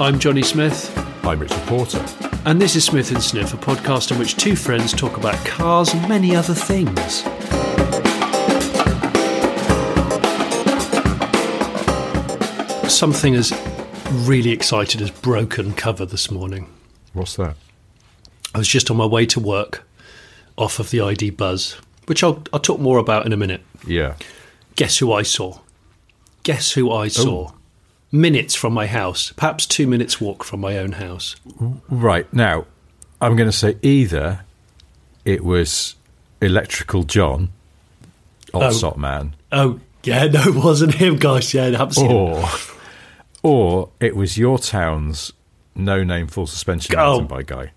I'm Jonny Smith, I'm Richard Porter. and this is Smith and Sniff, a podcast in which two friends talk about cars and many other things. Something as really excited as broken cover this morning. What's that? I was just on my way to work off of the ID Buzz, which I'll, I'll talk more about in a minute. Yeah. Guess who I saw? Guess who I oh. saw? Minutes from my house, perhaps two minutes walk from my own house. Right. Now, I'm going to say either it was Electrical John, Otsot oh. Man, Oh, yeah, no, it wasn't him, guys. Yeah, I haven't seen him. or, or it was your town's no name full suspension Oh. mountain bike guy.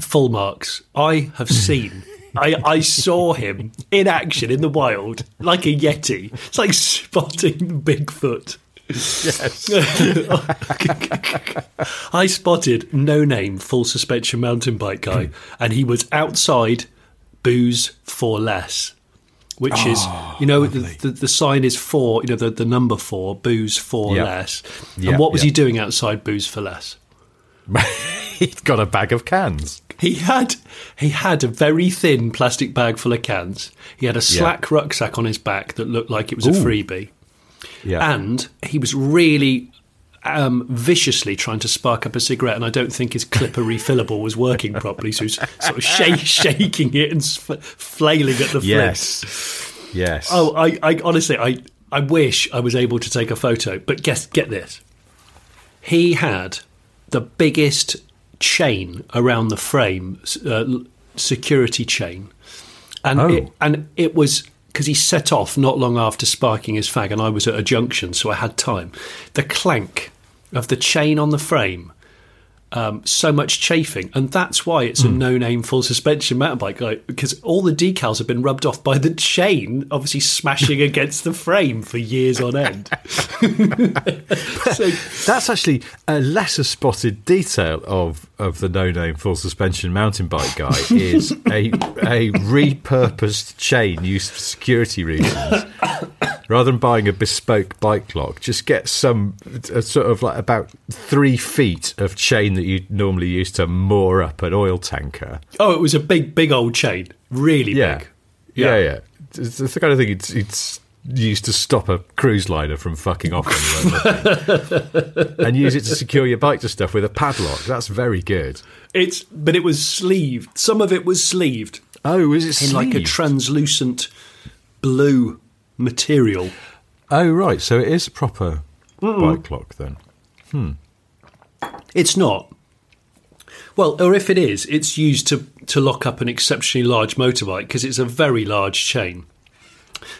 Full marks. I have seen. I, I saw him in action in the wild, like a yeti. It's like spotting Bigfoot. Yes. I spotted no name full suspension mountain bike guy, and he was outside booze for less, which is ah, you know the, the the sign is for you know the, the number four booze for Yeah. less. Yeah, and what was yeah. he doing outside booze for less? He'd got a bag of cans. He had he had a very thin plastic bag full of cans. He had a slack rucksack on his back that looked like it was a freebie. Yeah. and he was really um, viciously trying to spark up a cigarette, and I don't think his clipper refillable was working properly, so he was sort of shake, shaking it and f- flailing at the flips. yes. Yes. Oh, I, I honestly, I, I wish I was able to take a photo, but guess, get this. He had the biggest chain around the frame, uh, security chain, and Oh. it, and it was because he set off not long after sparking his fag, and I was at a junction, so I had time. The clank of the chain on the frame. Um, so much chafing, and that's why it's a no-name full suspension mountain bike, like, because all the decals have been rubbed off by the chain, obviously smashing against the frame for years on end. so, That's actually a lesser spotted detail of, of the no name full suspension mountain bike guy is a a repurposed chain used for security reasons. Rather than buying a bespoke bike lock, just get some a sort of like about three feet of chain that you normally use to moor up an oil tanker. oh, it was a big, big old chain, really Yeah, big. yeah, yeah. It's the kind of thing it's, it's used to stop a cruise liner from fucking off and use it to secure your bike to stuff with a padlock. That's very good. It's, but it was sleeved. Some of it was sleeved Oh, is it in like a translucent blue material. Oh, right. So it is a proper bike lock then. Hmm. It's not. Well, or if it is, it's used to, to lock up an exceptionally large motorbike because it's a very large chain.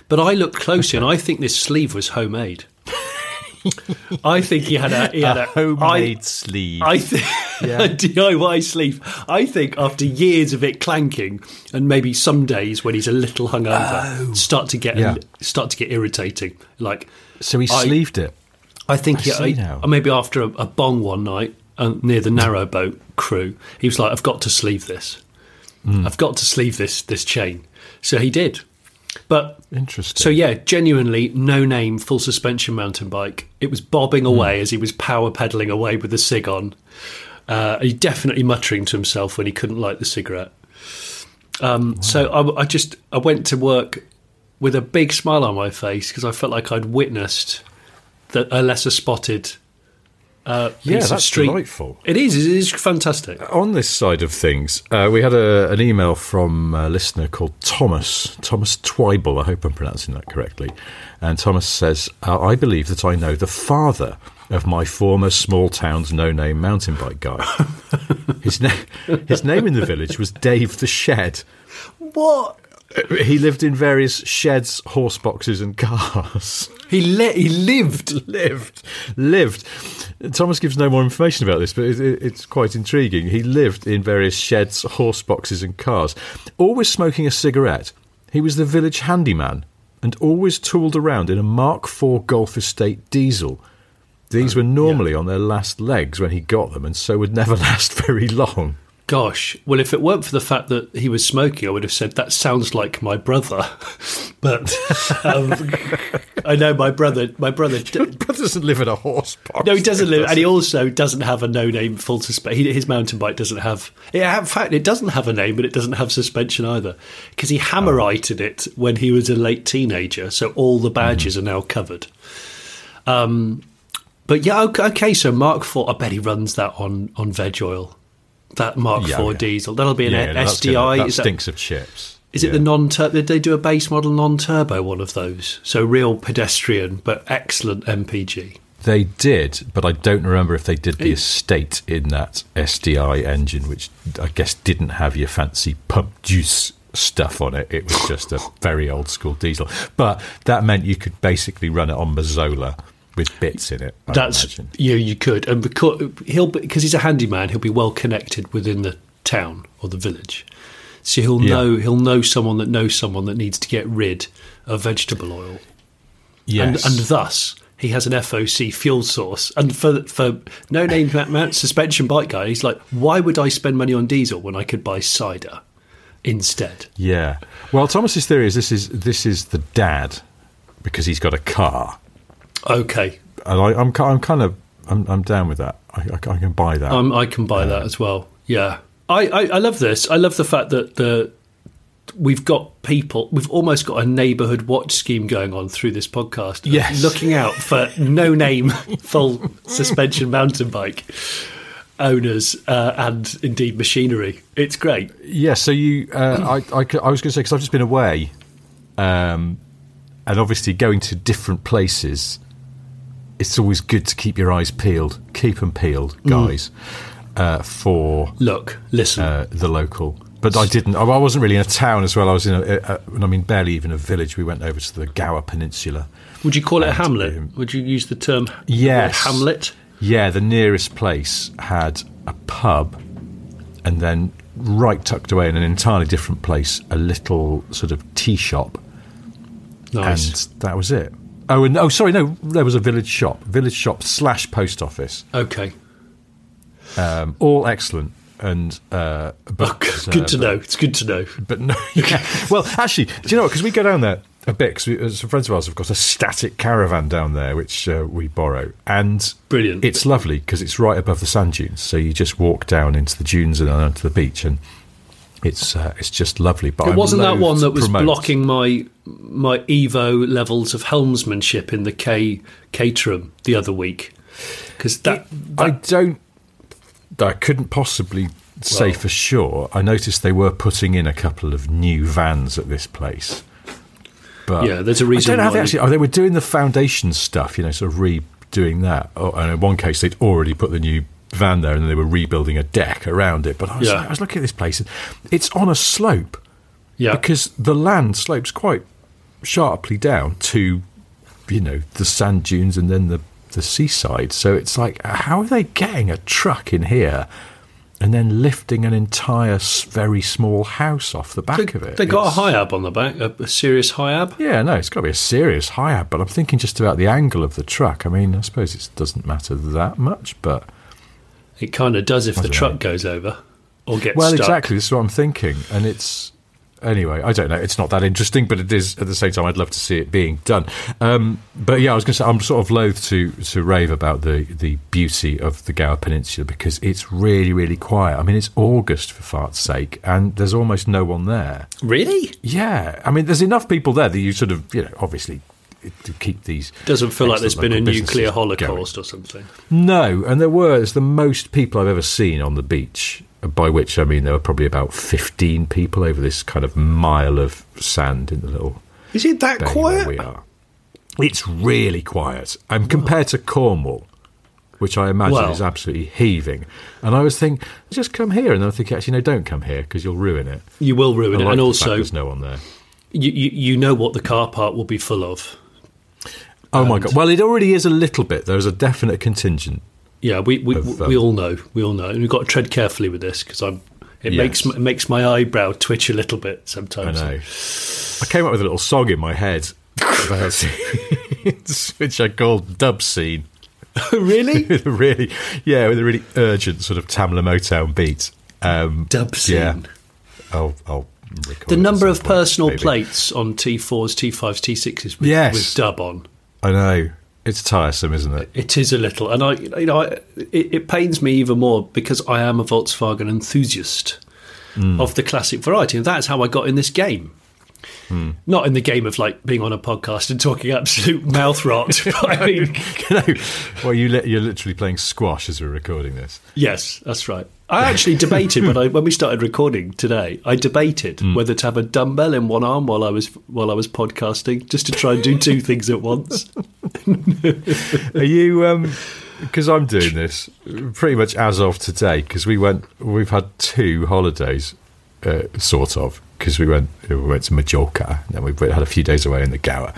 But I looked closely and I think this sleeve was homemade. I think he had a, he had A a, homemade I, sleeve. I think Yeah. a DIY sleeve. I think after years of it clanking, and maybe some days when he's a little hungover, start to get Oh. Yeah. start to get irritating. Like so he I- sleeved it. I think I he, I- now. maybe after a, a bong one night uh, near the narrowboat crew, he was like, "I've got to sleeve this. Hmm. I've got to sleeve this this chain." So he did. But Interesting. so yeah, genuinely no name full suspension mountain bike. It was bobbing Hmm. away as he was power pedaling away with the cig on. Uh, he definitely muttering to himself when he couldn't light the cigarette. Um, So I, I just I went to work with a big smile on my face because I felt like I'd witnessed that a lesser spotted uh, Yeah, that's street. delightful. It is. It is fantastic. On this side of things, uh, we had a, an email from a listener called Thomas, Thomas Twyble. I hope I'm pronouncing that correctly. And Thomas says, uh, I believe that I know the father of my former small town's no name mountain bike guy. his, na- his name in the village was Dave the Shed. What? He lived in various sheds, horse boxes, and cars. He li- he lived. lived, lived. Thomas gives no more information about this, but it, it, it's quite intriguing. He lived in various sheds, horse boxes, and cars, always smoking a cigarette. He was the village handyman and always tooled around in a Mark IV Golf Estate diesel. These oh, were normally on their last legs when he got them, and so would never last very long. Gosh, well, if it weren't for the fact that he was smoking, I would have said that sounds like my brother. but um, I know my brother. My brother. But doesn't live in a horse box. No, he doesn't live, and he also doesn't have a no-name full suspension. His mountain bike doesn't have. Yeah, in fact, it doesn't have a name, but it doesn't have suspension either, because he hammerited it when he was a late teenager. So all the badges Mm-hmm. are now covered. Um, but yeah, okay, okay. So Mark IV, I bet he runs that on on veg oil. That Mark Yeah, IV yeah. diesel. That'll be an Yeah, SDI. that Is that- stinks of chips. is it the non-turbo? Did they do a base model non-turbo one of those? So real pedestrian, but excellent MPG. They did, but I don't remember if they did the estate in that SDI engine, which I guess didn't have your fancy pump juice stuff on it. It was just a very old school diesel. But that meant you could basically run it on Mazola with bits in it. I That's imagine. yeah, you could, and because he'll because he's a handyman, he'll be well connected within the town or the village, so he'll Yeah. know he'll know someone that knows someone that needs to get rid of vegetable oil, Yes. and, and thus he has an FOC fuel source. And for for no name suspension bike guy, he's like, why would I spend money on diesel when I could buy cider instead? Yeah. Well, Thomas's theory is this is this is the dad because he's got a car, Okay, and I, I'm I'm kind of I'm, I'm down with that. I, I, I can buy that. Um, I can buy that as well. Yeah, I, I, I love this. I love the fact that the we've got people. We've almost got a neighbourhood watch scheme going on through this podcast. Yes. looking out for no name full suspension mountain bike owners uh, and indeed machinery. It's great. Yeah, so you, uh, I, I, I was going to say because I've just been away, um, and obviously going to different places, it's always good to keep your eyes peeled, keep them peeled, guys, uh, for Look, listen. uh, the local. But I didn't. I I wasn't really in a town as well. I was in a, a, a I mean, barely even a village. We went over to the Gower Peninsula. Would you call it a hamlet? um, Would you use the term Yes. hamlet? Yeah, the nearest place had a pub, and then right tucked away in an entirely different place, a little sort of tea shop. Nice. and that was it. Oh, and oh, sorry, no, there was a village shop, village shop slash post office, okay. um, all excellent. And uh, but Oh, good, good to uh, know. It's good to know. But no, yeah. Well, actually, do you know what? Because we go down there a bit. Because some friends of ours have got a static caravan down there, which uh, we borrow, and Brilliant. It's lovely because it's right above the sand dunes, so you just walk down into the dunes and onto the beach, and it's uh, it's just lovely. But It wasn't that one that was promote- blocking my my Evo levels of helmsmanship in the K Caterham the other week because that, I don't. I couldn't possibly say Well- for sure. I noticed they were putting in a couple of new vans at this place. But Yeah, there's a reason I don't know they actually. Oh, they were doing the foundation stuff, you know, sort of redoing that. Oh, and in one case, they'd already put the new van there, and they were rebuilding a deck around it. But I was, Yeah. I was looking at this place, and it's on a slope yeah because the land slopes quite sharply down to, you know, the sand dunes and then the the seaside. So it's like, how are they getting a truck in here? And then lifting an entire very small house off the back they, of it. they got a HIAB on the back, a, a serious HIAB. yeah, no, it's got to be a serious HIAB, but I'm thinking just about the angle of the truck. I mean, I suppose it doesn't matter that much, but It kind of does if the truck know. goes over or gets well, stuck. exactly. This is what I'm thinking, and it's anyway. I don't know. It's not that interesting, but it is at the same time. I'd love to see it being done. Um, but yeah, I was going to say I'm sort of loath to to rave about the the beauty of the Gower Peninsula because it's really really quiet. I mean, it's August for fart's sake, and there's almost no one there. Really? Yeah, I mean, there's enough people there that you sort of you know obviously to keep these Doesn't feel like there's been a nuclear businesses going. holocaust or something. No, and there were it's the most people I've ever seen on the beach. By which I mean there were probably about fifteen people over this kind of mile of sand in the little Is it that quiet? we are. It's really quiet. And compared to Cornwall, which I imagine Well- is absolutely heaving. And I was thinking, just come here. And then I think, actually, no, don't come here because you'll ruin it. You will ruin I it, like and also there's no one there. you, you you know what the car park will be full of. Oh my god! Well, it already is a little bit. There's a definite contingent. Yeah, we we, Of, we um, all know. We all know. And we've got to tread carefully with this because I'm. It Yes. makes it makes my eyebrow twitch a little bit sometimes. I know. I came up with a little song in my head, about- which I called "Dub Scene." really? With a really, yeah, with a really urgent sort of Tamla Motown beat. Um, Dub scene. Yeah, I'll, I'll record The number of point, personal maybe. plates on T4s, T5s, T6s with, Yes. with dub on. I know it's tiresome, isn't it? It is a little, and I, you know, I, it, it pains me even more because I am a Volkswagen enthusiast Hmm. of the classic variety, and that's how I got in this game. Hmm. Not in the game of like being on a podcast and talking absolute mouth rot. but I mean, no, well, you li- you're literally playing squash as we're recording this. yes, that's right. I actually debated when I when we started recording today. I debated Hmm. whether to have a dumbbell in one arm while I was while I was podcasting, just to try and do two things at once. Are you? um Because I'm doing this pretty much as of today. Because we went, we've had two holidays, uh, sort of. Because we went, we went to Majorca, and then we had a few days away in the Gower,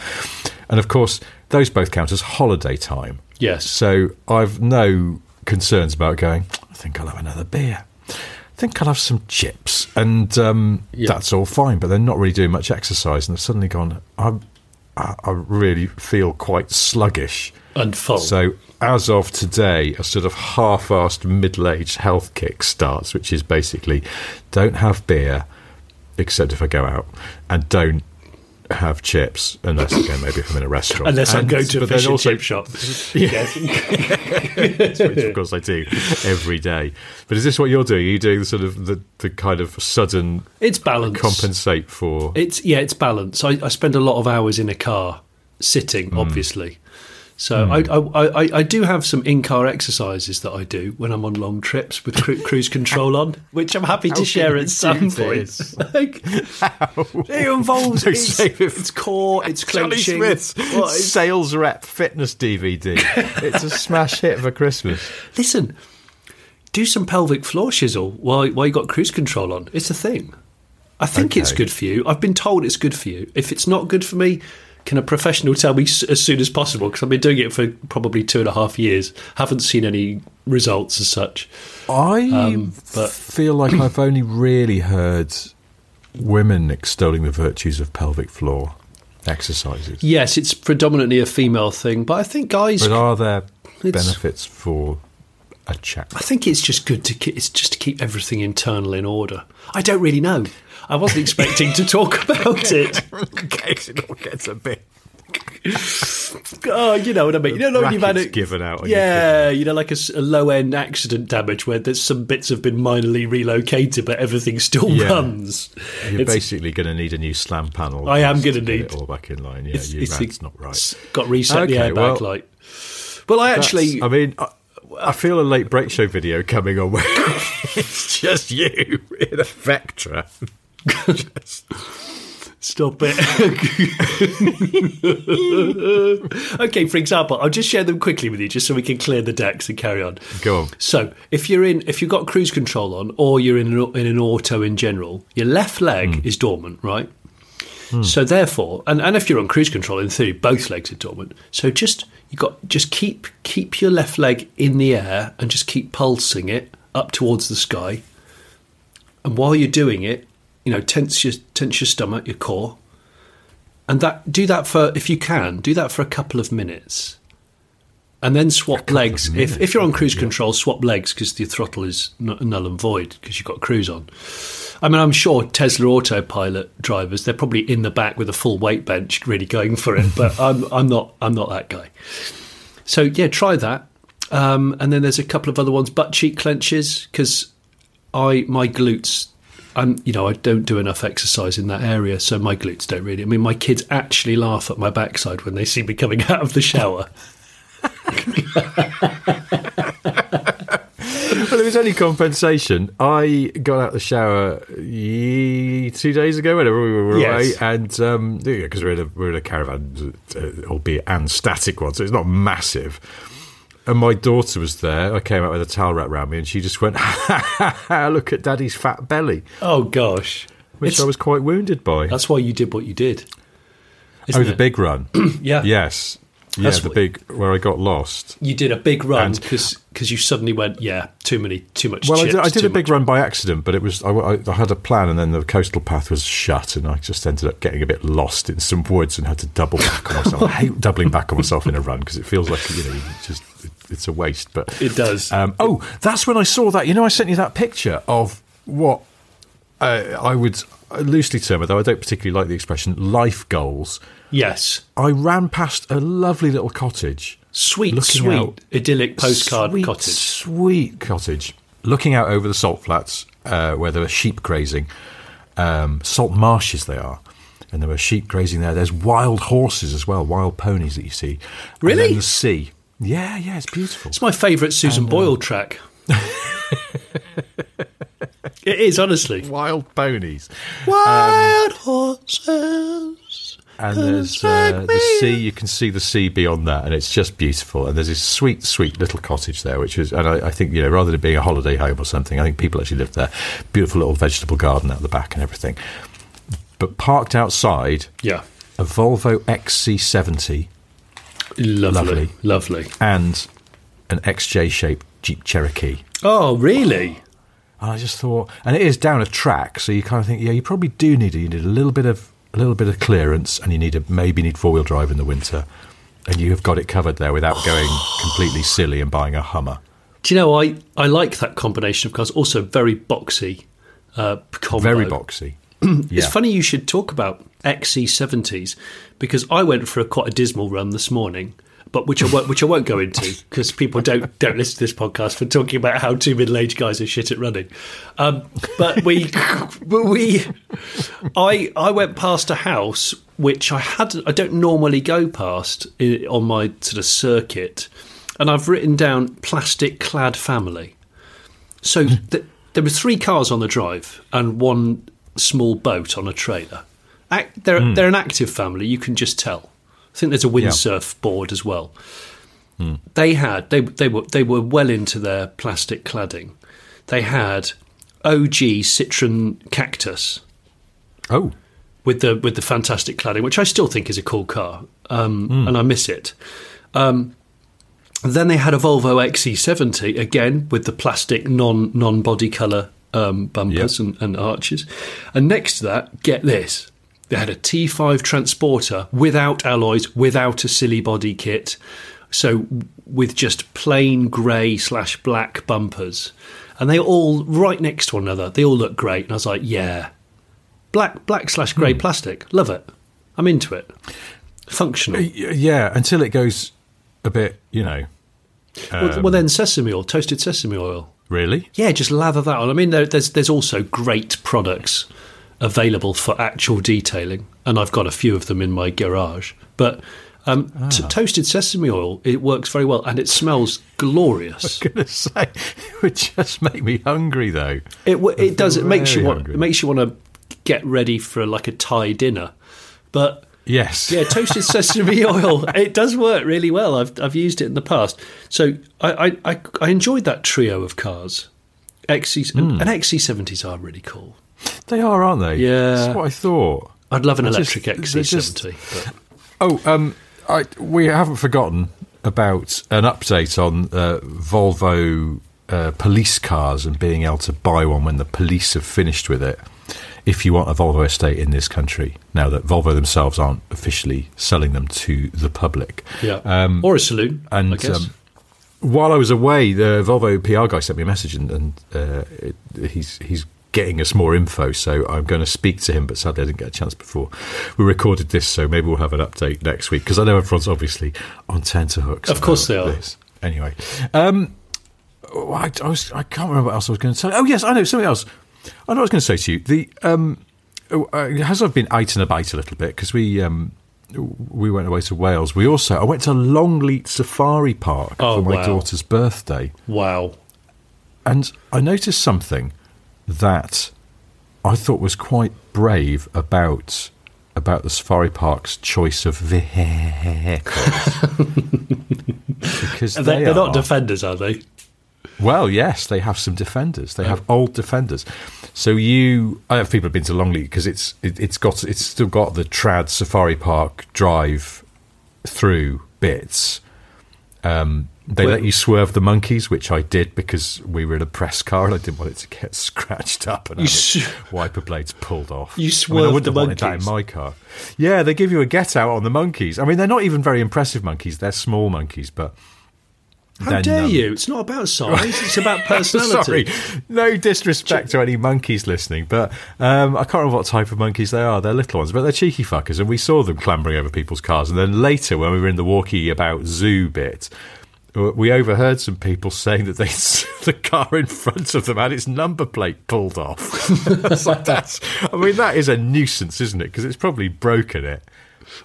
and of course those both count as holiday time. Yes. So I've no concerns about going. I think I'll have another beer. I think I'll have some chips, and um, Yeah. that's all fine. But they're not really doing much exercise, and they've suddenly gone. I, I really feel quite sluggish. And full. So as of today, a sort of half-assed middle-aged health kick starts, which is basically don't have beer except if I go out, and don't have chips unless again maybe if I'm in a restaurant. Unless I'm going to a fish and also- chip shop. which of course I do every day. But is this what you're doing? Are you doing the sort of the, the kind of sudden It's balance. compensate for? It's yeah, it's balance. I, I spend a lot of hours in a car sitting, hmm. obviously. So hmm. I, I, I, I do have some in-car exercises that I do when I'm on long trips with cru- cruise control on, which I'm happy to share at some point. Like, it involves No, it's, save it for- it's core, it's Jonny clenching. Smith's Well, it's- sales rep fitness DVD. it's a smash hit for Christmas. listen, do some pelvic floor shizzle while while you got cruise control on. It's a thing. I think it's good for you. I've been told it's good for you. If it's not good for me, can a professional tell me as soon as possible? Because I've been doing it for probably two and a half years. Haven't seen any results as such. I Um, but- feel like I've only really heard women extolling the virtues of pelvic floor exercises. Yes, it's predominantly a female thing, but I think guys. But are there It's- benefits for a chap? I think it's just good to it's just to keep everything internal in order. I don't really know. I wasn't expecting to talk about it. In case it all gets a bit Oh, you know what I mean. You know, when you've had it given out Yeah, you know, like a, low end accident damage where there's some bits have been minorly relocated, but everything still Yeah. runs. You're It's- basically going to need a new slam panel. I am gonna get need- it all back in line. Yeah, it's- your it's the- not right. got reset the Okay, airbag well, light. Well, I actually, I mean, I, I feel a Late Brake Show video coming on where it's just you in a Vectra. Stop it. okay, for example, I'll just share them quickly with you just so we can clear the decks and carry on. Go on. So, if you're in, if you've got cruise control on, or you're in an, in an auto in general, your left leg Hmm. is dormant, right? So therefore, and, and if you're on cruise control, in theory, both legs are dormant. So just you got just keep keep your left leg in the air and just keep pulsing it up towards the sky. And while you're doing it, you know, tense your tense your stomach, your core, and that do that for if you can do that for a couple of minutes, and then swap legs. If if you're on cruise control, swap legs because the throttle is null and void because you've got cruise on. I mean, I'm sure Tesla autopilot drivers they're probably in the back with a full weight bench, really going for it. But I'm I'm not I'm not that guy. So yeah, try that. Um, and then there's a couple of other ones, butt cheek clenches, because I my glutes. I'm, you know, I don't do enough exercise in that area, so my glutes don't really. I mean, my kids actually laugh at my backside when they see me coming out of the shower. Well, it was only compensation. I got out of the shower ye- two days ago, whenever we were away, Yes. and um, because we're in a we're in a caravan, uh, albeit and static one, so it's not massive. And my daughter was there. I came out with a towel wrapped around me, and she just went, "Look at Daddy's fat belly," Oh gosh, which It's- I was quite wounded by. that's why you did what you did. Oh, the it? big run. yeah, yes, Yeah, That's the big where I got lost. You did a big run because you suddenly went, yeah, too many, too much. Well, I did, I did a big much- run by accident, but it was I, I, I had a plan, and then the coastal path was shut, and I just ended up getting a bit lost in some woods and had to double back on myself. I hate doubling back on myself in a run because it feels like you know you just it's a waste. But It does. Um, oh, that's when I saw that. You know, I sent you that picture of what uh, I would loosely term it, though I don't particularly like the expression, life goals. yes, I ran past a lovely little cottage. sweet, sweet, out- idyllic postcard sweet, cottage. Sweet cottage. Looking out over the salt flats uh, where there were sheep grazing, um, salt marshes they are. And there were sheep grazing there. There's wild horses as well, wild ponies that you see. And Really? then the sea. Yeah, yeah, it's beautiful. It's my favourite Susan Boyle track. it is honestly. Wild ponies. Wild horses. And there's uh, the sea. You can see the sea beyond that, and it's just beautiful. And there's this sweet, sweet little cottage there, which is, and I, I think you know, rather than being a holiday home or something, I think people actually live there. Beautiful little vegetable garden out the back and everything. But parked outside, Yeah, a Volvo XC70 lovely, Lovely. lovely. and an XJ-shaped Jeep Cherokee. Oh, really? And I just thought, and it is down a track, so you kind of think, yeah, you probably do need. You need a little bit of a little bit of clearance, and you need a maybe need four wheel drive in the winter, and you have got it covered there without going completely silly and buying a Hummer. Do you know I, I like that combination of cars. Also, very boxy. Uh, combo. Very boxy. It's funny you should talk about XC70s because I went for a quite a dismal run this morning, but which I won't, which I won't go into because people don't don't listen to this podcast for talking about how two middle aged guys are shit at running. Um, but we, but we, I I went past a house which I had I don't normally go past on my sort of circuit, and I've written down plastic clad family. So th- there were three cars on the drive and one small boat on a trailer. They're they're an active family. You can just tell. I think there's a windsurf board as well. They had they they were they were well into their plastic cladding. They had OG Citroen Cactus Oh, with the with the fantastic cladding, which I still think is a cool car, um, and I miss it. Um, then they had a Volvo XC70 again with the plastic non non body color um, bumpers Yep. and, and arches, and next to that, get this, they had a T5 Transporter without alloys, without a silly body kit, so with just plain grey slash black bumpers, and they all right next to one another. They all look great, and I was like, yeah, black black slash grey plastic, love it. I'm into it. Functional. Yeah. Until it goes a bit, you know. well, well, then sesame oil, toasted sesame oil. Really? Yeah, just lather that on. I mean, there, there's there's also great products available for actual detailing, and I've got a few of them in my garage. But um, t- toasted sesame oil, it works very well, and it smells glorious. I was Gonna say it would just make me hungry though. It w- it does. It makes you want. hungry. It makes you want to get ready for like a Thai dinner. But Yes. yeah, toasted sesame oil. It does work really well. I've I've used it in the past. So I I, I, I enjoyed that trio of cars. XC Hmm. and XC70s are really cool. They are, aren't they? Yeah. That's what I thought. I'd love an electric just- XC70. but- Oh, um, I, we haven't forgotten about an update on uh, Volvo uh, police cars and being able to buy one when the police have finished with it. If you want a Volvo estate in this country, now that Volvo themselves aren't officially selling them to the public. yeah, Um, or a saloon. and I guess. um, while I was away, the Volvo PR guy sent me a message, and, and uh, it, he's he's getting us more info. So I'm going to speak to him, but sadly I didn't get a chance before we recorded this. So maybe we'll have an update next week because I know everyone's obviously on tenterhooks. Of course they are. This. Anyway, um, I, I was I can't remember what else I was going to say. Oh yes, I know something else. I know I was going to say to you. The um, oh, uh, as I've been out and about a little bit because we um, we went away to Wales. We also I went to Longleat Safari Park Oh, for my wow. daughter's birthday, wow. and I noticed something that I thought was quite brave about about the safari park's choice of vehicles. because They, they're not defenders, are they? Well, yes, they have some defenders. They have old defenders. So you, I have people have been to Longleat because it's it, it's got it's still got the trad safari park drive through bits. Um, they Well- let you swerve the monkeys, which I did because we were in a press car and I didn't want it to get scratched up and You wiper blades pulled off. You I, mean, I swerved the wanted that monkeys? in my car. Yeah, they give you a get out on the monkeys. I mean, they're not even very impressive monkeys. They're small monkeys, but How dare um, you? It's not about size. It's about personality. Sorry, no disrespect to any monkeys listening, but um, I can't remember what type of monkeys they are. They're little ones, but they're cheeky fuckers, and we saw them clambering over people's cars. And then later, when we were in the walkie about zoo bit, we overheard some people saying that they the car in front of them had its number plate pulled off. Like that's, I mean, that is a nuisance, isn't it? Because it's probably broken it.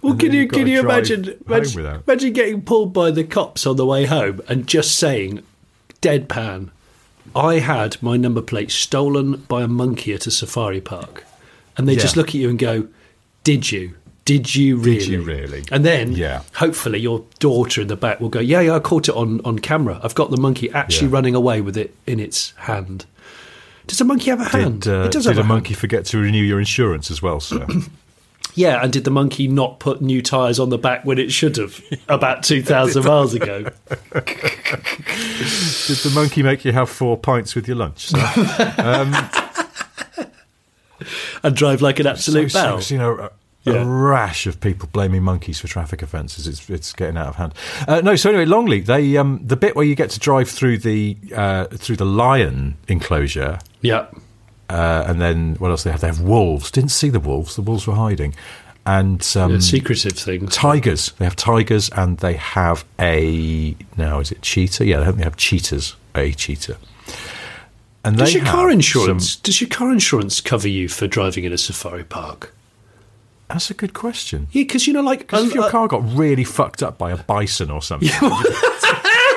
Well, And can you can you imagine imagine, imagine getting pulled by the cops on the way home and just saying, deadpan, I had my number plate stolen by a monkey at a safari park, and they Yeah. just look at you and go, "Did you? Did you really? Did you really?" And then, Yeah. hopefully, your daughter in the back will go, "Yeah, yeah, I caught it on on camera. I've got the monkey actually Yeah. running away with it in its hand." Does a monkey have a hand? Did, uh, it does did have a hand. monkey forget to renew your insurance as well, sir? Yeah, and did the monkey not put new tyres on the back when it should have about 2,000 miles ago? Did the monkey make you have four pints with your lunch, sir? And drive like an absolute so, bell? so, you know, a, Yeah. rash of people blaming monkeys for traffic offences. It's it's getting out of hand. Uh, no, so anyway, Longleat, they um, the bit where you get to drive through the uh, through the lion enclosure, Yeah. Uh, and then what else they have? They have wolves. Didn't see the wolves. The wolves were hiding, and um, Yeah, secretive things. tigers. They have tigers, and they have a now is it cheetah? Yeah, they have, cheetahs. A cheetah. And Does your car insurance some- does your car insurance cover you for driving in a safari park? that's a good question. Yeah, because you know, like if your car got really fucked up by a bison or something,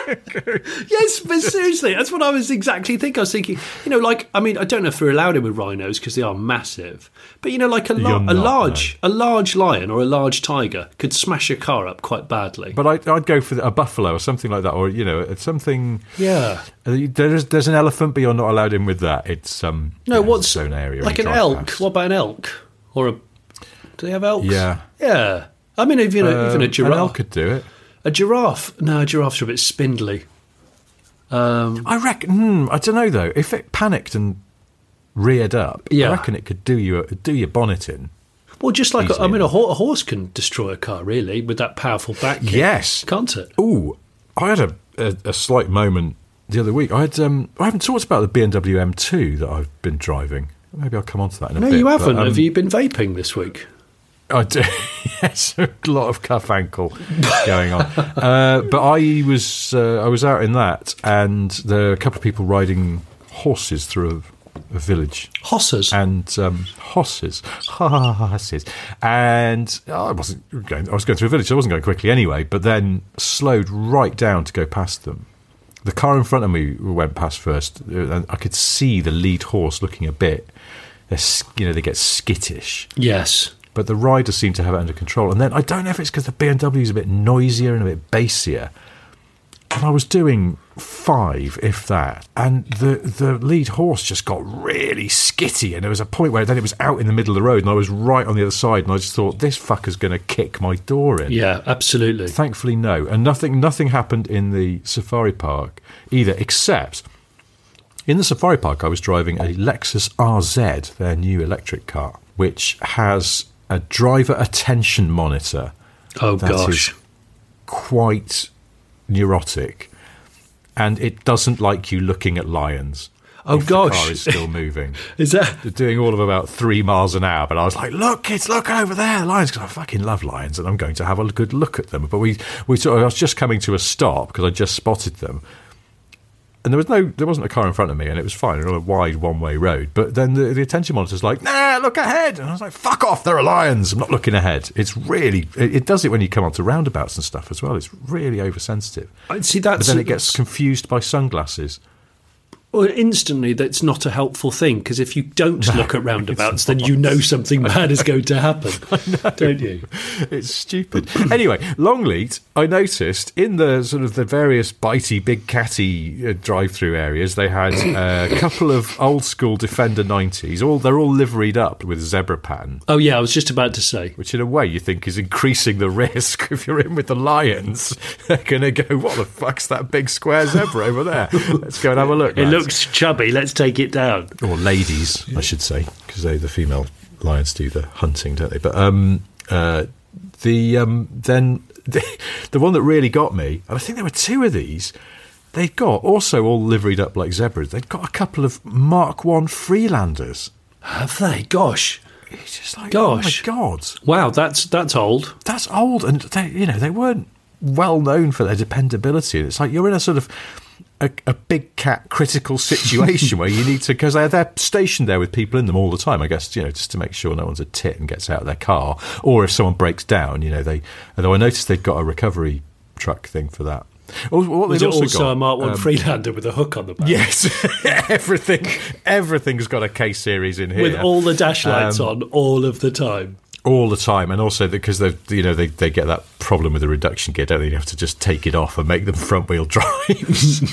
yes, but seriously, that's what I was exactly thinking. I was thinking, you know, like I mean, I don't know if we're allowed in with rhinos because they are massive, but you know, like a, la- You're a not, large a large lion or a large tiger could smash a car up quite badly. but I'd, I'd go for a buffalo or something like that, or you know, something. yeah. uh, There's there's an elephant, but you're not allowed in with that. It's um No, you know, what's its area like an elk? past. What about an elk or a? Do they have elks? Yeah. yeah. I mean, even a, even Um, a An giraffe. could do it. A giraffe? No, giraffes are a bit spindly. Um, I reckon. Hmm, I don't know though. If it panicked and reared up, Yeah. I reckon it could do you do your bonnet in. well, just like I mean, a, ho- a horse can destroy a car really with that powerful back kick, Yes. can't it? Ooh, I had a, a, a slight moment the other week. I had um, I haven't talked about the BMW M2 that I've been driving. Maybe I'll come on to that in a minute. No, bit. you haven't. um, Have you been vaping this week? I do. yes, a lot of cuff ankle going on. Uh, but I was uh, I was out in that, and there are a couple of people riding horses through a, a village, Hossers. and um, horses, horses, and I wasn't going. I was going through a village. So I wasn't going quickly anyway. But then slowed right down to go past them. The car in front of me went past first, and I could see the lead horse looking a bit. You know, they get skittish yes. But the riders seem to have it under control. And then I don't know if it's because the BMW is a bit noisier and a bit bassier. And I was doing five, if that, and the the lead horse just got really skitty, and there was a point where then it was out in the middle of the road, and I was right on the other side, and I just thought this fucker's going to kick my door in. Yeah, absolutely. Thankfully, no, and nothing nothing happened in the safari park either, except in the safari park, I was driving a Lexus RZ, their new electric car, which has a driver attention monitor Oh that is gosh. quite neurotic, and it doesn't like you looking at lions. Oh, gosh. the car is still moving. Is that? They're doing all of about three miles an hour, but I was like, "Look, kids, look over there, lions!" Because I fucking love lions, and I'm going to have a good look at them. But we, we sort of, I was just coming to a stop because I just spotted them, and there was no, there wasn't a car in front of me, and it was fine. It was on a wide one-way road. But then the, the attention monitor's like, "Nah, look ahead," and I was like, "Fuck off! There are lions. I'm not looking ahead." It's really, it, it does it when you come onto roundabouts and stuff as well. It's really oversensitive. I See, But then it gets confused by sunglasses. Well, instantly, that's not a helpful thing because if you don't look at roundabouts, then you know something bad is going to happen, don't you? It's stupid. anyway, Longleat, I noticed in the sort of the various bitey, big catty uh, drive-through areas, they had uh, a couple of old school Defender 90s. All they're all liveried up with zebra pattern, Oh yeah, I was just about to say. which in a way you think is increasing the risk. If you're in with the lions, they're going to go, "What the fuck's that big square zebra over there? Let's go and have a look." It looks chubby. Let's take it down. or ladies, I should say, because they the female lions do the hunting, don't they? But um, uh, the um, then the, the one that really got me, and I think there were two of these. They'd got also all liveried up like zebras. They'd got a couple of Mark One Freelanders. Have they? Gosh. It's just like, Gosh. oh my god, Wow, that's that's old. that's old, and they, you know they weren't well known for their dependability. And it's like you're in a sort of a, a big cat critical situation where you need to because they're they're stationed there with people in them all the time. I guess you know just to make sure no one's a tit and gets out of their car, or if someone breaks down, you know they. Although I noticed they've got a recovery truck thing for that. What it also also got, a Mark One um, Freelander with a hook on the back? Yes, everything, everything's got a K series in here With all the dash lights Um, on all of the time. All the time, and also because they, you know, they, they get that problem with the reduction gear, don't they? You have to just take it off and make them front wheel drives.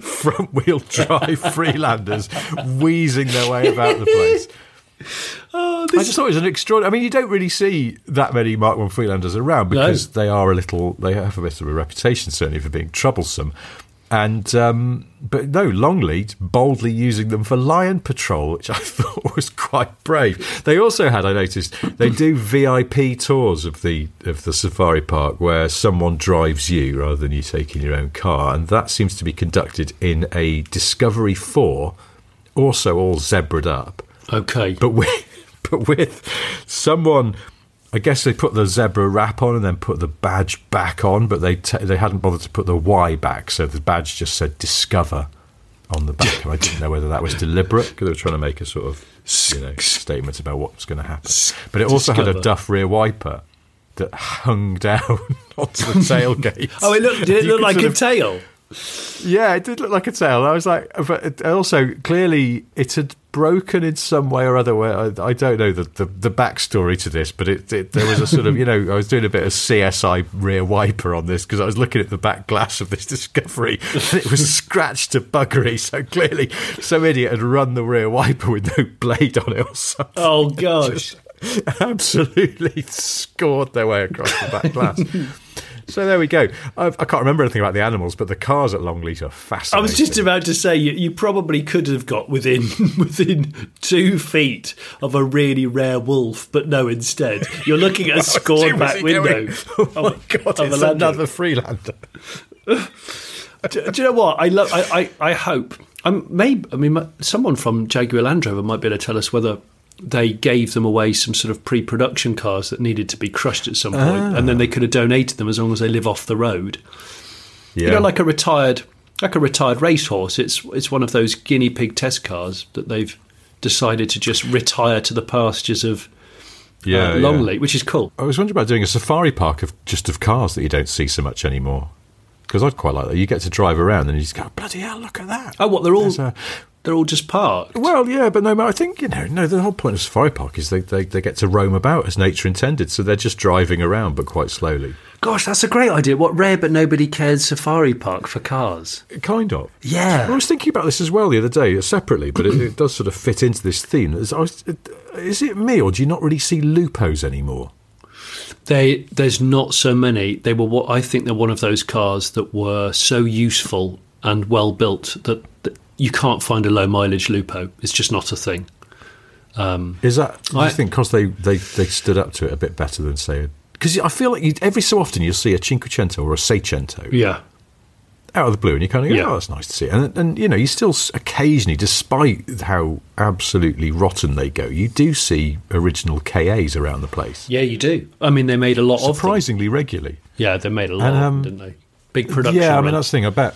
front wheel drive Freelanders wheezing their way about the place. Oh, I just thought it was an extraordinary. I mean, you don't really see that many Mark One Freelanders around because they are a little. They have a bit of a reputation, certainly, for being troublesome. And um, but no, Longleat boldly using them for lion patrol, which I thought was quite brave. They also had, I noticed, they do VIP tours of the of the safari park where someone drives you rather than you taking your own car, and that seems to be conducted in a Discovery Four, also all zebraed up okay. but with but with someone I guess they put the zebra wrap on and then put the badge back on, but they t- they hadn't bothered to put the Y back, so the badge just said "Discover" on the back, and I didn't know whether that was deliberate because they were trying to make a sort of you know statement about what was going to happen. But it also had a Duff rear wiper that hung down onto the tailgate. oh, it looked, did it look like a of- tail? yeah, it did look like a tail. I was like, but it also clearly it had broken in some way or other. Where I, I don't know the, the the backstory to this, but it, it there was a sort of you know I was doing a bit of CSI rear wiper on this because I was looking at the back glass of this Discovery and it was scratched to buggery. So clearly some idiot had run the rear wiper with no blade on it or something. Oh gosh. Absolutely scored their way across the back glass. So there we go. I've, I can't remember anything about the animals, but the cars at Longleat are fascinating. I was just about to say you, you probably could have got within within two feet of a really rare wolf, but no. Instead, you're looking at a scored back window. doing? Oh my of- god! of It's another Freelander. do, do you know what I love? I, I, I hope. Um, I'm maybe. I mean, someone from Jaguar Land Rover might be able to tell us whether they gave them away some sort of pre-production cars that needed to be crushed at some point, and then they could have donated them as long as they live off the road. Yeah, You know, like a retired, like a retired racehorse. It's it's one of those guinea pig test cars that they've decided to just retire to the pastures of yeah, uh, yeah. Which is cool. I was wondering about doing a safari park of just of cars that you don't see so much anymore. Because I'd quite like that. You get to drive around and you just go, bloody hell, look at that. Oh, what they're all a- they're all just parked. Well, yeah, but no, matter I think you know, no. The whole point of safari park is they, they they get to roam about as nature intended, so they're just driving around, but quite slowly. Gosh, that's a great idea. What rare but nobody cares safari park for cars? Kind of. Yeah. I was thinking about this as well the other day, uh, separately, but it, it does sort of fit into this theme. Is, was, is it me, or do you not really see lupos anymore? They there's not so many. They were what I think they're one of those cars that were so useful and well built that, that you can't find a low mileage Lupo. It's just not a thing. Is that? Do you I- think because they, they, they stood up to it a bit better than say? Because I feel like you, every so often you'll see a Cinquecento or a Seicento Yeah. out of the blue, and you kind of go, Yeah. "Oh, that's nice to see." And, and you know, you still occasionally, despite how absolutely rotten they go, you do see original KAs around the place, Yeah, you do. I mean, they made a lot of surprisingly regularly. Yeah, they made a lot, And, of um, them, didn't they? Big production. Yeah, I mean run. that's the thing. I bet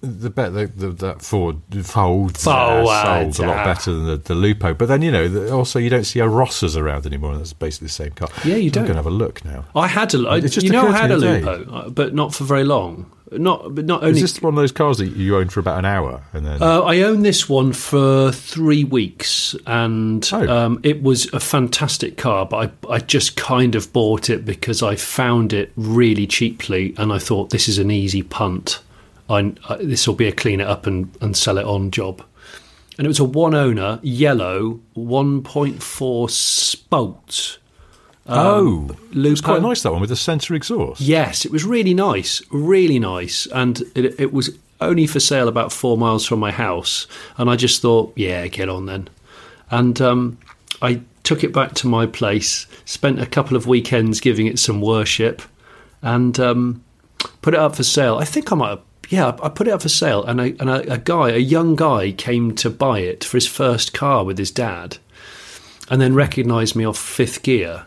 the bet the, the, that Ford Ford, sold a lot uh, better than the, the Lupo. But then you know, also you don't see Arosas around anymore. That's basically the same car. Yeah, you I'm don't. going to have a look now. I had a, I, It just you know, I had a Lupo, uh, but not for very long. not but not only. Is this one of those cars that you owned for about an hour and then? Uh, I owned this one for three weeks, and Oh. um, it was a fantastic car. But I, I just kind of bought it because I found it really cheaply, and I thought this is an easy punt. I, I, this will be a clean it up and, and sell it on job. And it was a one owner, yellow, 1.4 Spalt. oh, it's quite nice that one with the centre exhaust. Yes, it was really nice, really nice, and it, it was only for sale about four miles from my house. And I just thought, yeah, get on then. And um, I took it back to my place, spent a couple of weekends giving it some worship, and um, put it up for sale. I think I might have. Yeah, I put it up for sale, and, a, and a, a guy, a young guy, came to buy it for his first car with his dad, and then recognised me off fifth gear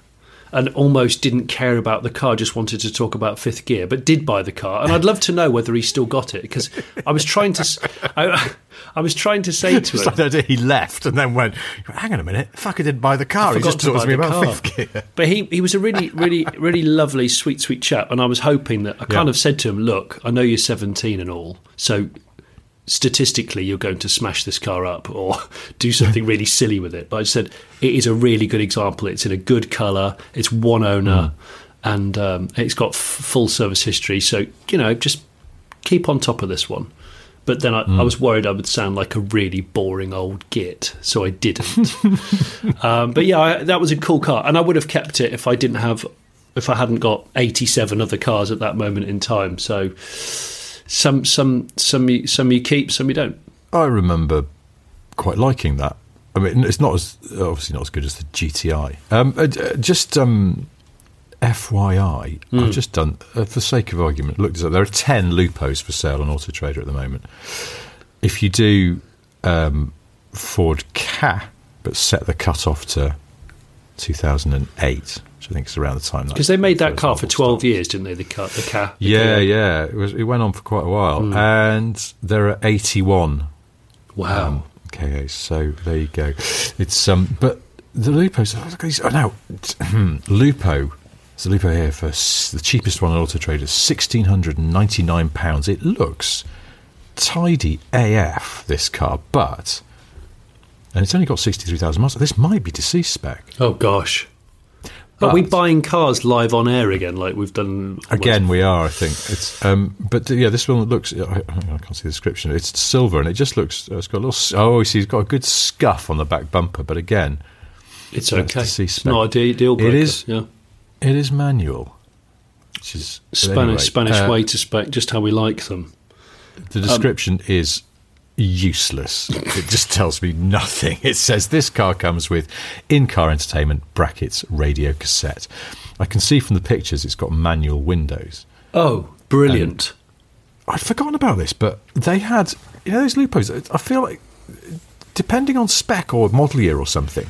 and almost didn't care about the car, just wanted to talk about fifth gear, but did buy the car. And I'd love to know whether he still got it because I was trying to, I, I was trying to say to It's him, like he left and then went, hang on a minute, fucker didn't buy the car. He just talks to me about car. fifth gear. But he, he was a really, really, really lovely, sweet, sweet chap. And I was hoping that I kind Yeah. of said to him, Look, I know you're 17 and all. So statistically, you're going to smash this car up or do something really silly with it. But I said, It is a really good example. It's in a good colour, it's one owner, and um, it's got f- full service history. So, you know, just keep on top of this one. But then I, I was worried I would sound like a really boring old git, so I didn't. um, but yeah, I, that was a cool car, and I would have kept it if I didn't have, if I hadn't got eighty-seven other cars at that moment in time. So some, some, some, you, some you keep, some you don't. I remember quite liking that. I mean, it's not as obviously not as good as the GTI. Um, uh, uh, just um, FYI, Hmm. I've just done uh, for sake of argument. Looked up. There are ten Lupos for sale on Auto Trader at the moment. If you do um, Ford Ka, but set the cut off to 2008, which I think is around the time Because they made that car for twelve started. years, didn't they? The car, the car. the Yeah, Kia. yeah. It was. It went on for quite a while, Hmm. and there are eighty-one Wow. um, KAs. So there you go. It's um, but the Lupos. Oh, look at these- oh, now Lupo. A Lupo here for s- the cheapest one on Auto Trader, sixteen hundred and ninety-nine pounds. It looks tidy AF. This car, but and it's only got sixty-three thousand miles. This might be deceased spec. Oh gosh. Are we buying cars live on air again, like we've done Again, we are. I think it's. Um, but uh, yeah, this one looks. I, I can't see the description. It's silver, and it just looks. uh, It's got a little. Oh, you see, it's got a good scuff on the back bumper. But again, It's okay. It's not a deal breaker. It is- Yeah. it is manual, which is Spanish anyway, Spanish uh, way to spec just how we like them. The description is useless. it just tells me nothing. It says this car comes with in-car entertainment brackets radio cassette. I can see from the pictures it's got manual windows. Oh, brilliant! I'd forgotten about this, but they had you know those Lupos. I feel like depending on spec or model year or something,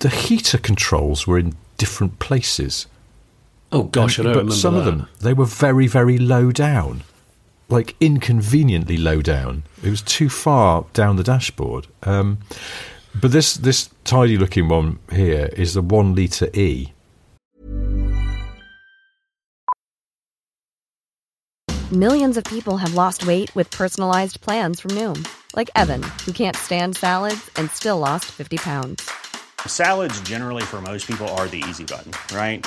the heater controls were in different places. oh gosh, I don't but remember some of them they were very very low down, like inconveniently low down. It was too far down the dashboard. Um, but this this tidy looking one here is the one liter E. Millions of people have lost weight with personalized plans from Noom, like Evan, who can't stand salads and still lost 50 pounds. Salads, generally, for most people, are the easy button, right?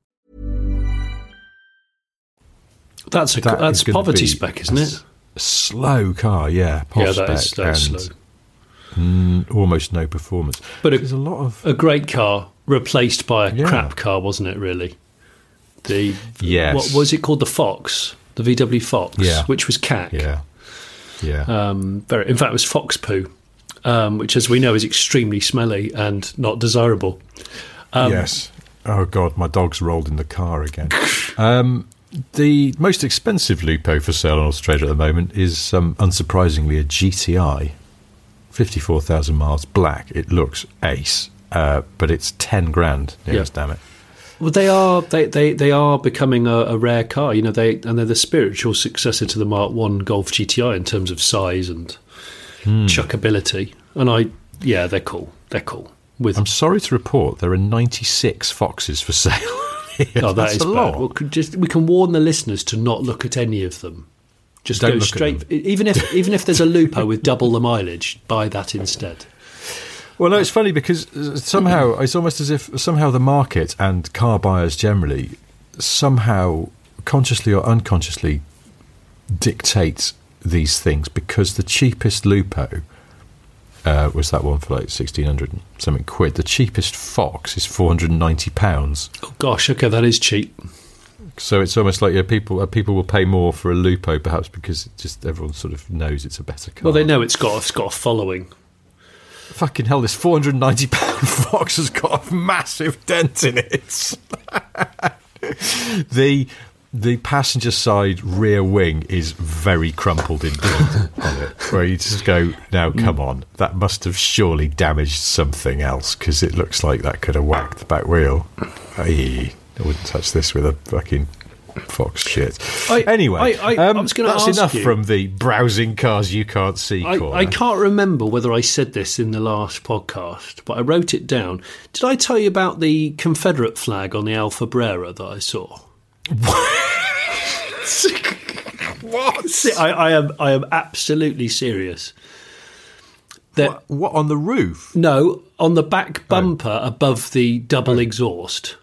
That's a That that's poverty spec, isn't it? slow car, yeah. yeah, that is that's and slow. Almost no performance. But a- there's a lot of A great car replaced by a Yeah. crap car, wasn't it? Really. The Yes. What was it called? The Fox, the VW Fox, Yeah. which was cack. yeah, yeah. Um, very, in fact, it was fox poo, um, which, as we know, is extremely smelly and not desirable. Um, yes. Oh god, my dog's rolled in the car again. the most expensive Lupo for sale in Australia at the moment is, um, unsurprisingly, a GTI, fifty-four thousand miles, black. It looks ace, uh, but it's ten grand. Yes, Yeah. damn it. Well, they are they, they, they are becoming a, a rare car. You know, they and they're the spiritual successor to the Mark One Golf GTI in terms of size and Hmm. chuckability. And I, yeah, they're cool. They're cool. With I'm sorry to report there are ninety-six Foxes for sale. oh, that That's is a bad. lot. Well, could just we can warn the listeners to not look at any of them. Just Don't go look at straight. Even if even if there's a Lupo with double the mileage, buy that instead. Well, no, it's funny because uh, somehow it's almost as if somehow the market and car buyers generally somehow consciously or unconsciously dictate these things because the cheapest Lupo uh, was that one for like sixteen hundred something quid. The cheapest Fox is four hundred and ninety pounds. Oh gosh, okay, that is cheap. So it's almost like yeah, people uh, people will pay more for a Lupo perhaps because it just everyone sort of knows it's a better car. Well, they know it's got it's got a following. Fucking hell, this four hundred and ninety pound Fox has got a massive dent in it. the the passenger side rear wing is very crumpled indeed on it. Where you just go, now come on, that must have surely damaged something else because it looks like that could have whacked the back wheel. Aye, I wouldn't touch this with a fucking Fox shit. I- anyway, I- I- um, I was gonna that's ask enough you- from the browsing cars you can't see I. I can't remember whether I said this in the last podcast, but I wrote it down. Did I tell you about the Confederate flag on the Alfa Brera that I saw? What? I, I am I am absolutely serious. That What, what on the roof? no, on the back bumper above the double exhaust,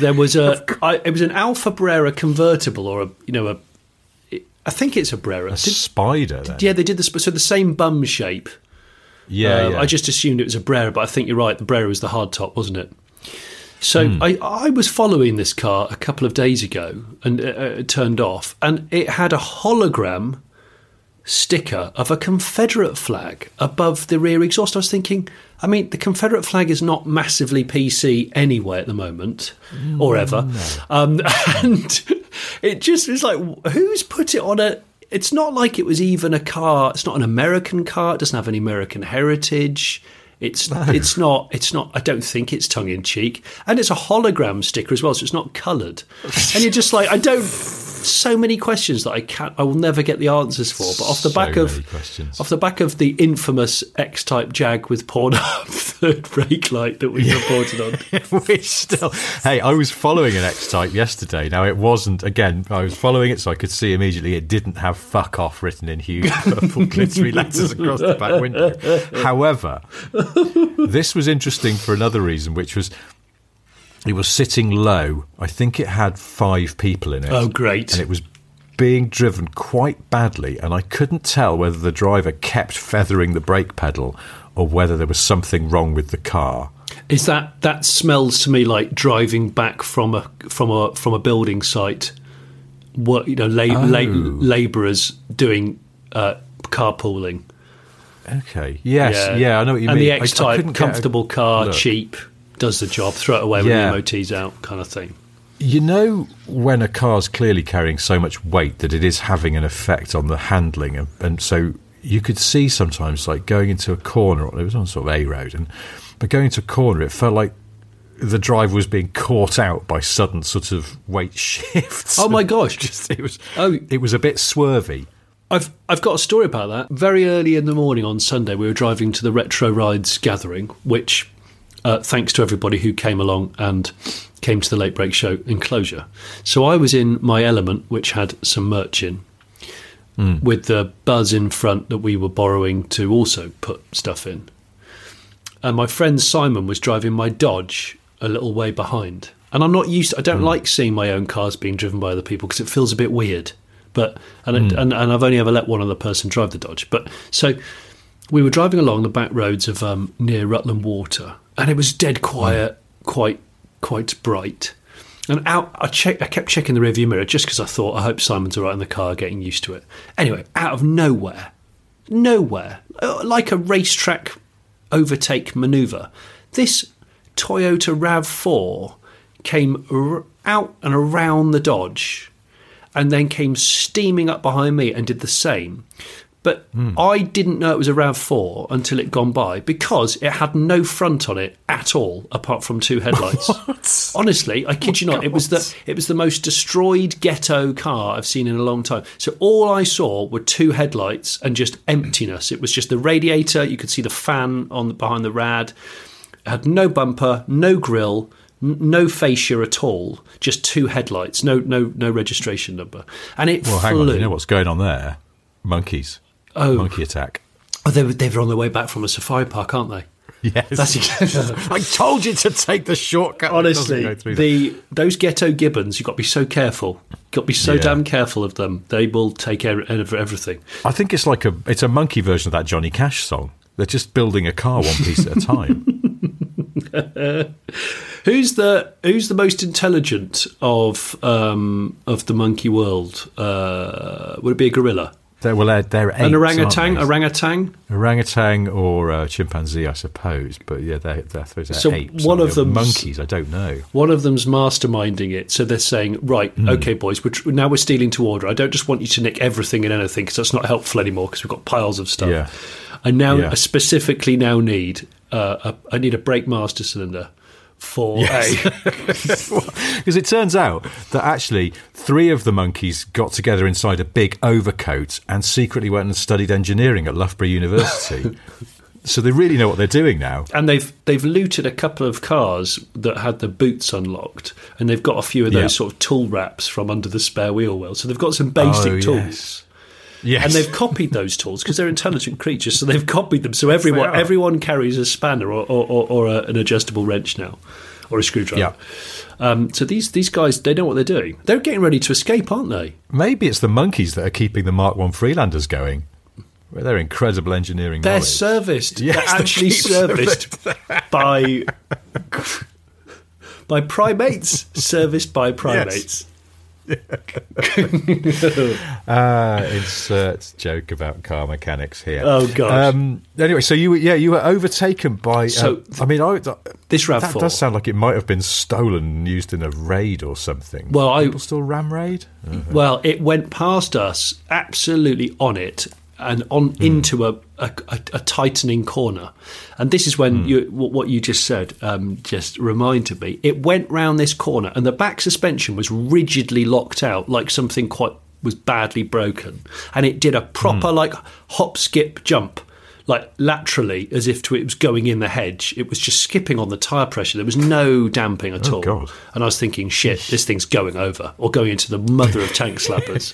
there was a. I, it was an Alfa Brera convertible, or a you know a. I think it's a Brera. A Did- spider then? yeah, they did the so the same bum shape. yeah, Uh, yeah. I just assumed it was a Brera, but I think you're right. The Brera was the hard top, wasn't it? So Hmm. I, I was following this car a couple of days ago, and uh, uh, it turned off, and it had a hologram sticker of a Confederate flag above the rear exhaust. I was thinking, I mean, the Confederate flag is not massively PC anyway at the moment, or ever, um, and it just was like, who's put it on a? It's not like it was even a car. It's not an American car. It doesn't have any American heritage. It's it's not it's not. I don't think it's tongue in cheek, and it's a hologram sticker as well, so it's not coloured. and you're just like, I don't. So many questions that I can't. I will never get the answers for. But off the So back of questions. off the back of the infamous X-type Jag with porn third brake light that we reported on. Which still, hey, I was following an X Type yesterday. Now it wasn't again. I was following it so I could see immediately. It didn't have "fuck off" written in huge purple glittery letters across the back window. However, this was interesting for another reason, which was it was sitting low. I think it had five people in it. Oh, great. And it was being driven quite badly, and I couldn't tell whether the driver kept feathering the brake pedal or whether there was something wrong with the car. Is that that smells to me like driving back from a from a from a building site? What you know, la- la- Oh. labourers doing uh, carpooling. Okay. Yes. Yeah. I know what you and mean. the X type, couldn't a comfortable car, look. cheap, does the job. Throw it away Yeah. when the MOT's out, kind of thing. You know when a car's clearly carrying so much weight that it is having an effect on the handling, and, and so you could see sometimes like going into a corner. It was on sort of a road, and but going into a corner, it felt like the driver was being caught out by sudden sort of weight shifts. Oh my gosh! Just it was. Oh. it was a bit swervy. I've I've got a story about that. Very early in the morning on Sunday, we were driving to the Retro Rides gathering, which, uh, thanks to everybody who came along and came to the Late Brake Show enclosure. So I was in my element, which had some merch in, with the buzz in front that we were borrowing to also put stuff in. And my friend Simon was driving my Dodge a little way behind. And I'm not used. I don't like seeing my own cars being driven by other people because it feels a bit weird. But and, and and I've only ever let one other person drive the Dodge. But so we were driving along the back roads of um, near Rutland Water, and it was dead quiet, quite quite bright. And out, I check, I kept checking the rearview mirror just because I thought I hope Simon's all right in the car, getting used to it. Anyway, out of nowhere, nowhere, uh, like a racetrack overtake manoeuvre, this Toyota Rav Four came r- out and around the Dodge, and then came steaming up behind me and did the same. But hmm. I didn't know it was a RAV4 until it gone by because it had no front on it at all, apart from two headlights. Honestly, I kid oh you not, it was the it was the most destroyed ghetto car I've seen in a long time. So all I saw were two headlights and just emptiness. It was just the radiator. You could see the fan on the, behind the rad. It had no bumper, no grill, n- no fascia at all. Just two headlights, no no no registration number, and it Well, hang flew. on. You know what's going on there? Monkeys. Oh. Monkey attack. Oh, they were, they were on their way back from a safari park, aren't they? Yes. That's exactly. I told you to take the shortcut. Honestly, the those ghetto gibbons, you've got to be so careful. You've got to be so Yeah. damn careful of them. They will take care of everything. I think it's like a it's a monkey version of that Johnny Cash song. They're just building a car one piece at a time. Who's the Who's the most intelligent of um, of the monkey world? Uh, would it be a gorilla, They're, well, they're, they're apes, an orangutan, orangutan? orangutan or uh, chimpanzee, I suppose. But yeah, they're, they're, they're So apes. one of them's- monkeys. I don't know. One of them's masterminding it, so they're saying, "Right, Hmm. okay, boys, we're tr- now we're stealing to order. I don't just want you to nick everything and anything because that's not helpful anymore because we've got piles of stuff. Yeah. I now Yeah. I specifically now need uh, a, I need a brake master cylinder for a Because it turns out that actually three of the monkeys got together inside a big overcoat and secretly went and studied engineering at Loughborough University. so they really know what they're doing now. and they've they've looted a couple of cars that had the boots unlocked, and they've got a few of those Yeah. sort of tool wraps from under the spare wheel well. So they've got some basic Oh, tools. yes. Yes. And they've copied those tools because they're intelligent creatures. So they've copied them. So everyone everyone carries a spanner or, or, or, or a, an adjustable wrench now, or a screwdriver. Um, so these these guys they know what they're doing. They're getting ready to escape, aren't they? Maybe it's the monkeys that are keeping the Mark One Freelanders going. They're incredible engineering They're knowledge. serviced. Yes, they're actually serviced by by primates. serviced by primates. Uh, insert joke about car mechanics here. Oh, gosh. Um, anyway, so you were yeah you were overtaken by. So, uh, I mean, I, This that RAV4. does sound like it might have been stolen and used in a raid or something. Well, I- people still ram raid. Well, it went past us, absolutely on it, and on Hmm. into a, a, a, tightening corner. And this is when Hmm. you, what you just said um, just reminded me. It went round this corner, and the back suspension was rigidly locked out, like something quite was badly broken, and it did a proper Hmm. like hop, skip, jump. Like laterally, as if to, it was going in the hedge. It was just skipping on the tyre pressure. There was no damping at Oh, all. God. And I was thinking, shit, this thing's going over or going into the mother of tank slappers.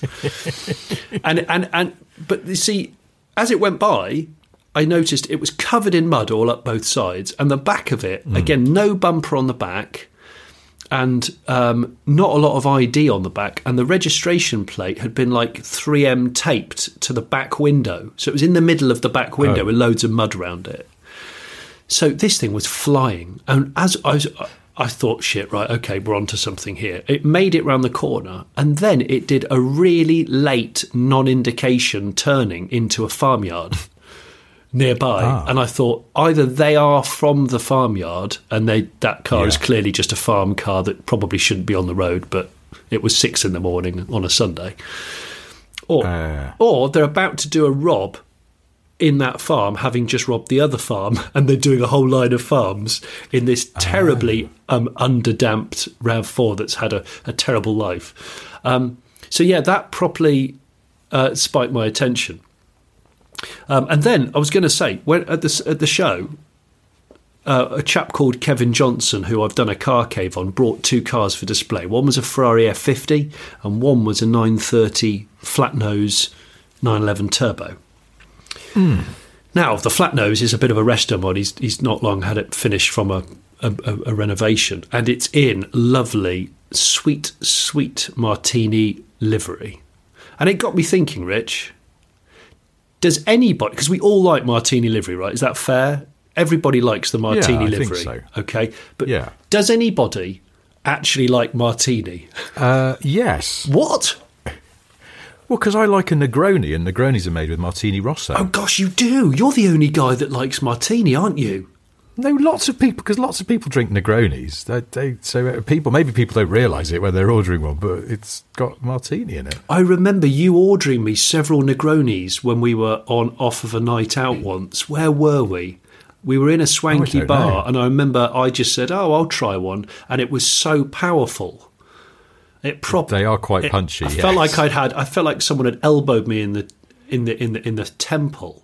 and and and but you see, as it went by, I noticed it was covered in mud all up both sides, and the back of it hmm. again, no bumper on the back, and um, not a lot of ID on the back, and the registration plate had been like 3M taped to the back window, so it was in the middle of the back window Oh. with loads of mud around it. So this thing was flying, and as I was, I thought, shit, right, okay, we're onto something here. It made it round the corner, and then it did a really late non-indication turning into a farmyard nearby, and I thought either they are from the farmyard, and they that car is clearly just a farm car that probably shouldn't be on the road, but it was six in the morning on a Sunday, or Uh. or they're about to do a rob in that farm, having just robbed the other farm, and they're doing a whole line of farms in this terribly um, underdamped Rav Four that's had a, a terrible life. Um, so yeah, that properly uh, spiked my attention. Um, and then I was going to say, when at the at the show, uh, a chap called Kevin Johnson, who I've done a car cave on, brought two cars for display. One was a Ferrari F50, and one was a 930 flat nose 911 turbo. Now the flat nose is a bit of a resto mod. He's he's not long had it finished from a, a, a renovation, and it's in lovely, sweet, sweet martini livery. And it got me thinking, Rich. Does anybody, because we all like martini livery, right? Is that fair? Everybody likes the martini I think livery. so. Okay. But Yeah. does anybody actually like martini? Uh, yes. What? Well, because I like a Negroni, and Negronis are made with Martini Rosso. Oh, gosh, you do. You're the only guy that likes martini, aren't you? No, lots of people, because lots of people drink Negronis. They, they, so uh, people, maybe people don't realise it when they're ordering one, but it's got Martini in it. I remember you ordering me several Negronis when we were on off of a night out once. Where were we? We were in a swanky don't bar, know. and I remember I just said, "Oh, I'll try one," and it was so powerful. It proper. They are quite it- punchy, I felt like I'd had. I felt like someone had elbowed me in the in the in the in the temple.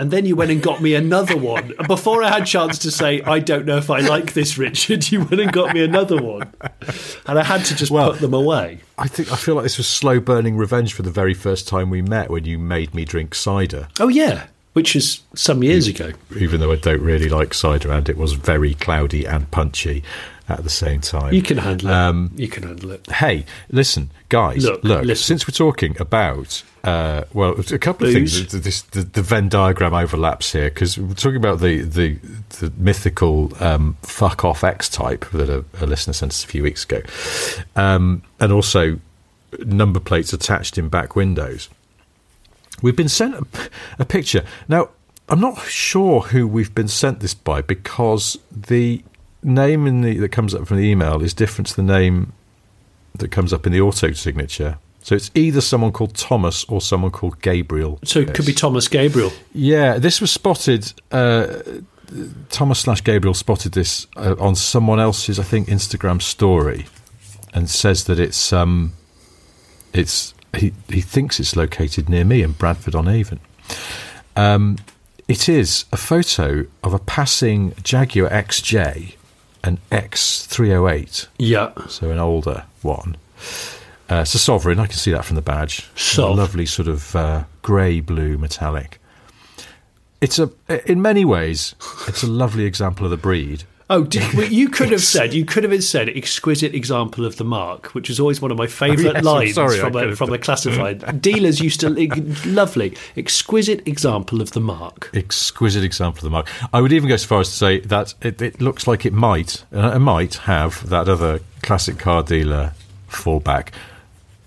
And then you went and got me another one. And Before I had chance to say, I don't know if I like this, Richard, you went and got me another one. And I had to just Well- put them away. I think I feel like this was slow burning revenge for the very first time we met when you made me drink cider. Oh, yeah, which is some years ago. even though I don't really like cider, and it was very cloudy and punchy at the same time. You can handle it. Um, you can handle it. Hey, listen, guys. Look, Look, listen. since we're talking about, uh, well, a couple of Booze. things. This, the, the Venn diagram overlaps here because we're talking about the the, the mythical um, fuck off X type that a, a listener sent us a few weeks ago, um, and also number plates attached in back windows. We've been sent a, a picture. Now, I'm not sure who we've been sent this by because the name in the that comes up from the email is different to the name that comes up in the auto signature. So it's either someone called Thomas or someone called Gabriel. So it could be Thomas Gabriel. Yeah, this was spotted. Uh, Thomas slash Gabriel spotted this uh, on someone else's, I think, Instagram story, and says that it's um, it's he he thinks it's located near me in Bradford on Avon. Um, it is a photo of a passing Jaguar XJ, an X308, Yeah. so an older one. Uh, it's a sovereign. I can see that from the badge. Sov. A lovely sort of uh, grey blue metallic. It's a, in many ways, it's a lovely example of the breed. Oh, did, well, you could have said you could have said exquisite example of the mark, which is always one of my favourite Oh, yes, lines sorry, from a, from a classified. Dealers used to lovely exquisite example of the mark. Exquisite example of the mark. I would even go so far as to say that it, it looks like it might, uh, it might have that other classic car dealer fallback.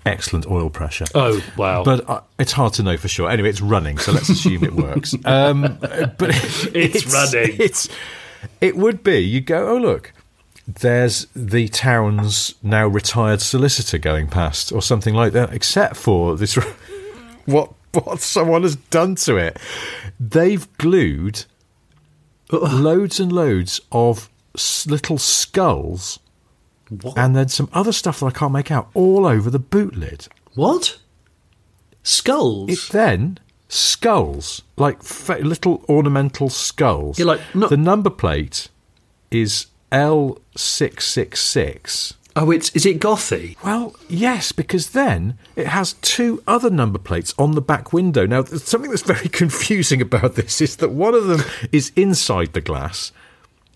Excellent oil pressure. Oh wow! But uh, it's hard to know for sure. Anyway, it's running, so let's assume it works. Um, but It's running. It's it would be. You go, oh look, there's the town's now retired solicitor going past, or something like that. Except for this, what what someone has done to it. They've glued loads and loads of little skulls. what? And then some other stuff that I can't make out all over the boot lid. what? Skulls. It then skulls, like fa- little ornamental skulls. You're like, no- the number plate is L six six six. oh, it's is it gothy? Well, yes, because then it has two other number plates on the back window. Now, something that's very confusing about this is that one of them is inside the glass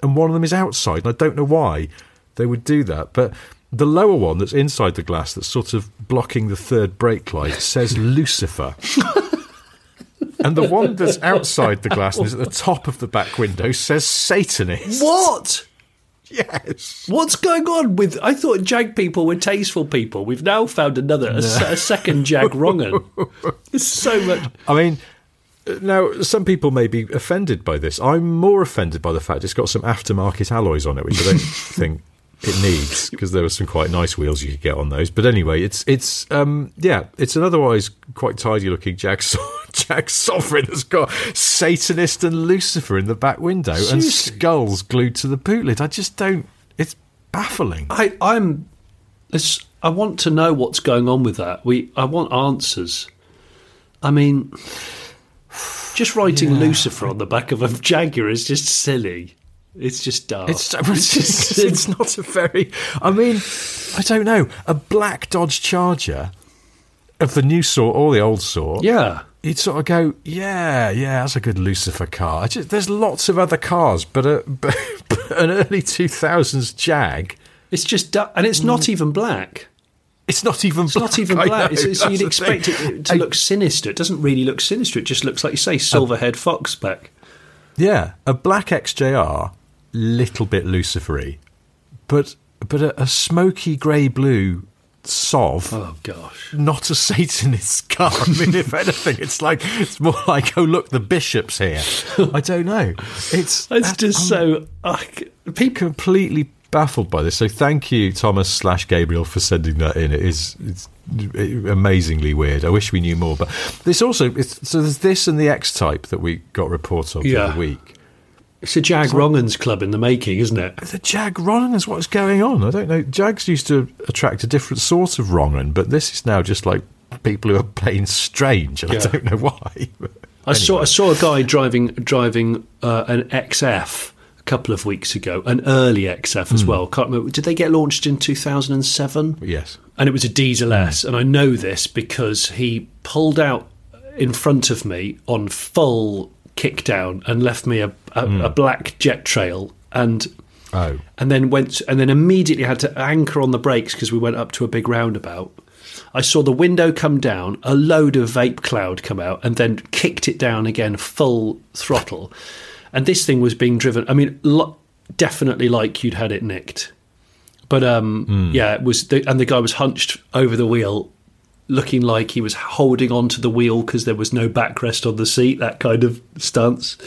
and one of them is outside. And I don't know why they would do that, but the lower one that's inside the glass that's sort of blocking the third brake light says Lucifer. and the one that's outside the glass and is at the top of the back window says Satanist. What? Yes. What's going on with? I thought Jag people were tasteful people. We've now found another, a, a second Jag wrong'un. It's so much. I mean, now some people may be offended by this. I'm more offended by the fact it's got some aftermarket alloys on it, which I don't think it needs because there were some quite nice wheels you could get on those. But anyway, it's it's um yeah, it's an otherwise quite tidy looking Jack so- Jag Sovereign that's got Satanist and Lucifer in the back window and skulls glued to the boot lid. I just don't. It's baffling. I, I'm. It's, I want to know what's going on with that. We. I want answers. I mean, just writing Lucifer on the back of a Jaguar is just silly. It's just dark. It's, it's, just, it's not a very. I mean, I don't know. A black Dodge Charger of the new sort or the old sort. yeah. You'd sort of go, yeah, yeah, that's a good Lucifer car. Just, there's lots of other cars, but, a, but, an early 2000s Jag. It's just, and it's Mm. not even black. It's not even It's black. not even black. know, It's, you'd expect it to look sinister. It doesn't really look sinister. It just looks like you say, silverhead fox back. Yeah, a black XJR, little bit lucifery, but but a, a smoky grey blue Sov. Oh gosh. Not a Satanist car. I mean, if anything, it's like it's more like, oh look, the bishop's here. I don't know. It's It's just so uh, people. completely baffled by this. So thank you, Thomas slash Gabriel, for sending that in. It is it's amazingly weird. I wish we knew more, but this also it's, so there's this and the X Type that we got reports of the Yeah. other week. It's a Jag wrong'uns club in the making, isn't it? The Jag wrong'un is what's going on. I don't know. Jags used to attract a different sort of wrong'un, but this is now just like people who are playing strange. and I don't know why. I saw I saw a guy driving driving uh, an XF a couple of weeks ago, an early XF as well. Can't remember. Did they get launched in two thousand and seven? yes. and it was a diesel S, and I know this because he pulled out in front of me on full kickdown and left me a, a, a black jet trail, and Oh. and then went and then immediately had to anchor on the brakes because we went up to a big roundabout. I saw the window come down, a load of vape cloud come out, and then kicked it down again, full throttle. And this thing was being driven. I mean, lo- definitely like you'd had it nicked. But um, yeah, it was, the, and the guy was hunched over the wheel, looking like he was holding onto the wheel because there was no backrest on the seat. That kind of stance.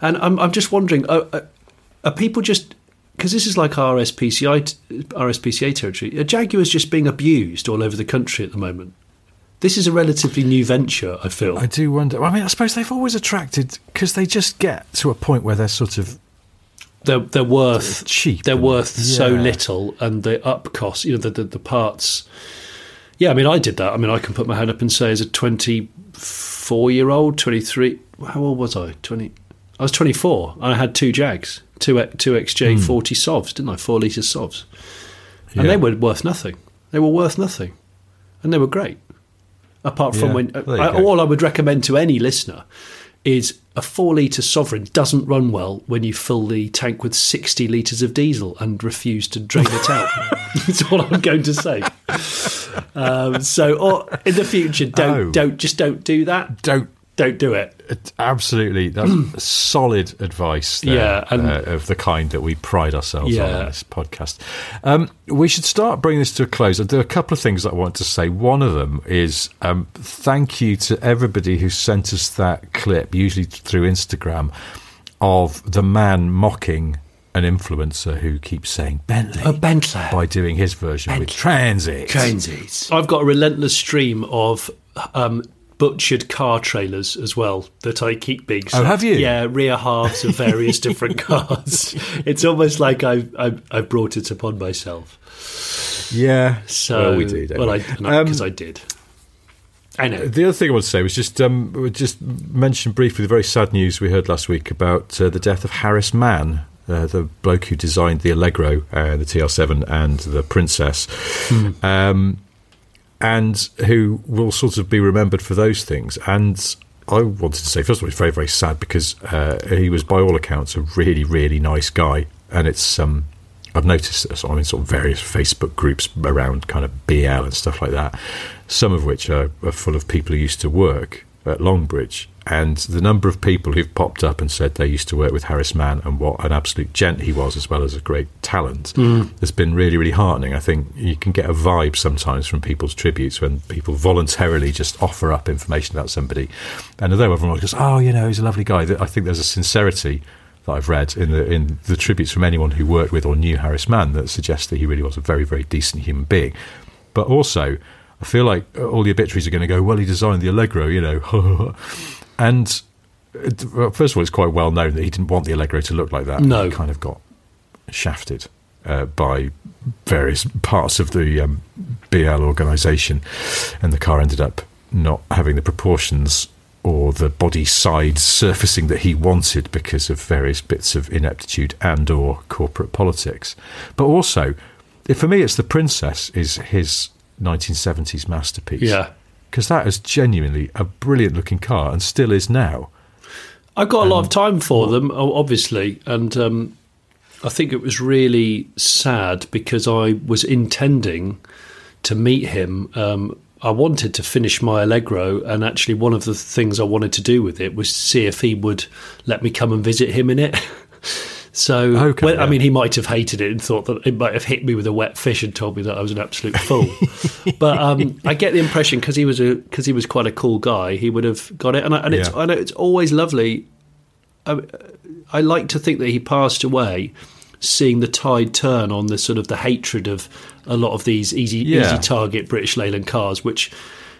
And I'm, I'm just wondering, are, are- people just because this is like RSPCI, t- RSPCA territory? Are Jaguars just being abused all over the country at the moment? This is a relatively new venture. I feel. I do wonder. I mean, I suppose they've always attracted because they just get to a point where they're sort of they're they're worth cheap They're worth so little, and the up cost. You know, the, the the parts. Yeah, I mean, I did that. I mean, I can put my hand up and say, as a twenty-four year old, twenty-three. How old was I? Twenty. I was twenty-four. And I had two Jags, two two XJ forty Sovs, didn't I? Four litre Sovs, and Yeah. they were worth nothing. They were worth nothing, and they were great. Apart from Yeah, when I, all I would recommend to any listener is a four litre sovereign doesn't run well when you fill the tank with 60 litres of diesel and refuse to drain it out. That's all I'm going to say. Um, so, or in the future, don't, Oh. don't, just don't do that. don't Don't do it. Absolutely, that's solid advice. There, Yeah, and- uh, of the kind that we pride ourselves on Yeah. on this podcast. Um, we should start bringing this to a close. There are a couple of things I want to say. One of them is um, thank you to everybody who sent us that clip, usually through Instagram, of the man mocking an influencer who keeps saying Bentley A Bentley. by doing his version with Transit. Transit. I've got a relentless stream of um, butchered car trailers as well that I keep being. Oh, have you? Yeah, rear halves of various different cars. It's almost like I've, I've I've brought it upon myself. Yeah, So well, we do. don't Well, we? I because Um, I did. I know. The other thing I want to say was just um, just mention briefly the very sad news we heard last week about uh, the death of Harris Mann, uh, the bloke who designed the Allegro, uh, the TR7, and the Princess, um, and who will sort of be remembered for those things. And I wanted to say, first of all, it's very, very sad because uh, he was, by all accounts, a really, really nice guy, and it's. Um, I've noticed this I'm in sort of various Facebook groups around kind of BL and stuff like that, some of which are, are full of people who used to work at Longbridge. And the number of people who've popped up and said they used to work with Harris Mann and what an absolute gent he was, as well as a great talent, hmm. has been really, really heartening. I think you can get a vibe sometimes from people's tributes when people voluntarily just offer up information about somebody. And although everyone goes, oh, you know, he's a lovely guy, I think there's a sincerity that I've read in the in the tributes from anyone who worked with or knew Harris Mann that suggests that he really was a very very decent human being. But also, I feel like all the obituaries are going to go, well, he designed the Allegro, you know, and. it- well, First of all, it's quite well known that he didn't want the Allegro to look like that. No. he kind of got shafted uh, by various parts of the um, BL organisation, and the car ended up not having the proportions or the body side surfacing that he wanted because of various bits of ineptitude and or corporate politics. But also, for me, it's the Princess is his 1970s masterpiece. Yeah. Because that is genuinely a brilliant looking car and still is now. I've got a lot of time for them, obviously, and um, I think it was really sad because I was intending to meet him, um, I wanted to finish my Allegro, and actually, one of the things I wanted to do with it was see if he would let me come and visit him in it. so, Okay, well, I mean, he might have hated it and thought that it might have hit me with a wet fish and told me that I was an absolute fool. but um, I get the impression because he was a because he was quite a cool guy, he would have got it. And, I, and it's Yeah. I know it's always lovely I like to think that he passed away seeing the tide turn on the sort of the hatred of a lot of these easy Yeah. easy target British Leyland cars, which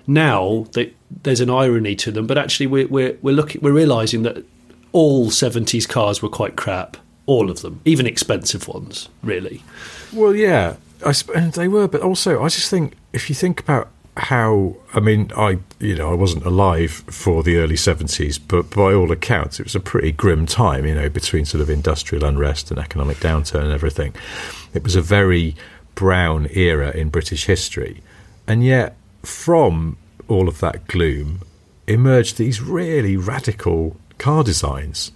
now they, there's an irony to them, but actually we're we're we're looking we're realizing that all 70s cars were quite crap, all of them, even expensive ones, really. Well, yeah, I and they were, but also I just think if you think about how I mean, I you know I wasn't alive for the early seventies, but by all accounts, it was a pretty grim time. You know, between sort of industrial unrest and economic downturn and everything, it was a very brown era in British history, and yet from all of that gloom emerged these really radical car designs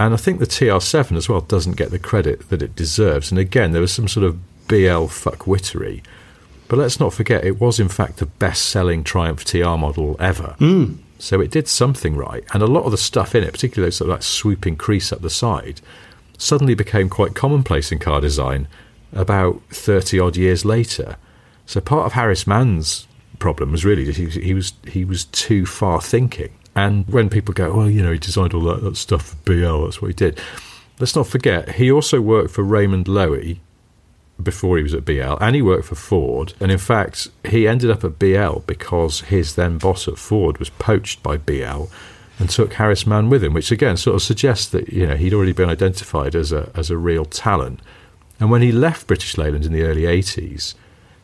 and I think the TR7 as well doesn't get the credit that it deserves. And again, there was some sort of BL fuckwittery. But let's not forget, it was in fact the best selling Triumph TR model ever. Hmm. So it did something right. And a lot of the stuff in it, particularly those sort of like swooping crease up the side, suddenly became quite commonplace in car design about 30 odd years later. So part of Harris Mann's problem was really that he, he was he was too far thinking. And when people go, well, you know, he designed all that, that stuff for BL, that's what he did. Let's not forget, he also worked for Raymond Loewy before he was at BL, and he worked for Ford. And in fact, he ended up at BL because his then boss at Ford was poached by BL and took Harris Mann with him, which again sort of suggests that you know he'd already been identified as a as a real talent. And when he left British Leyland in the early 80s,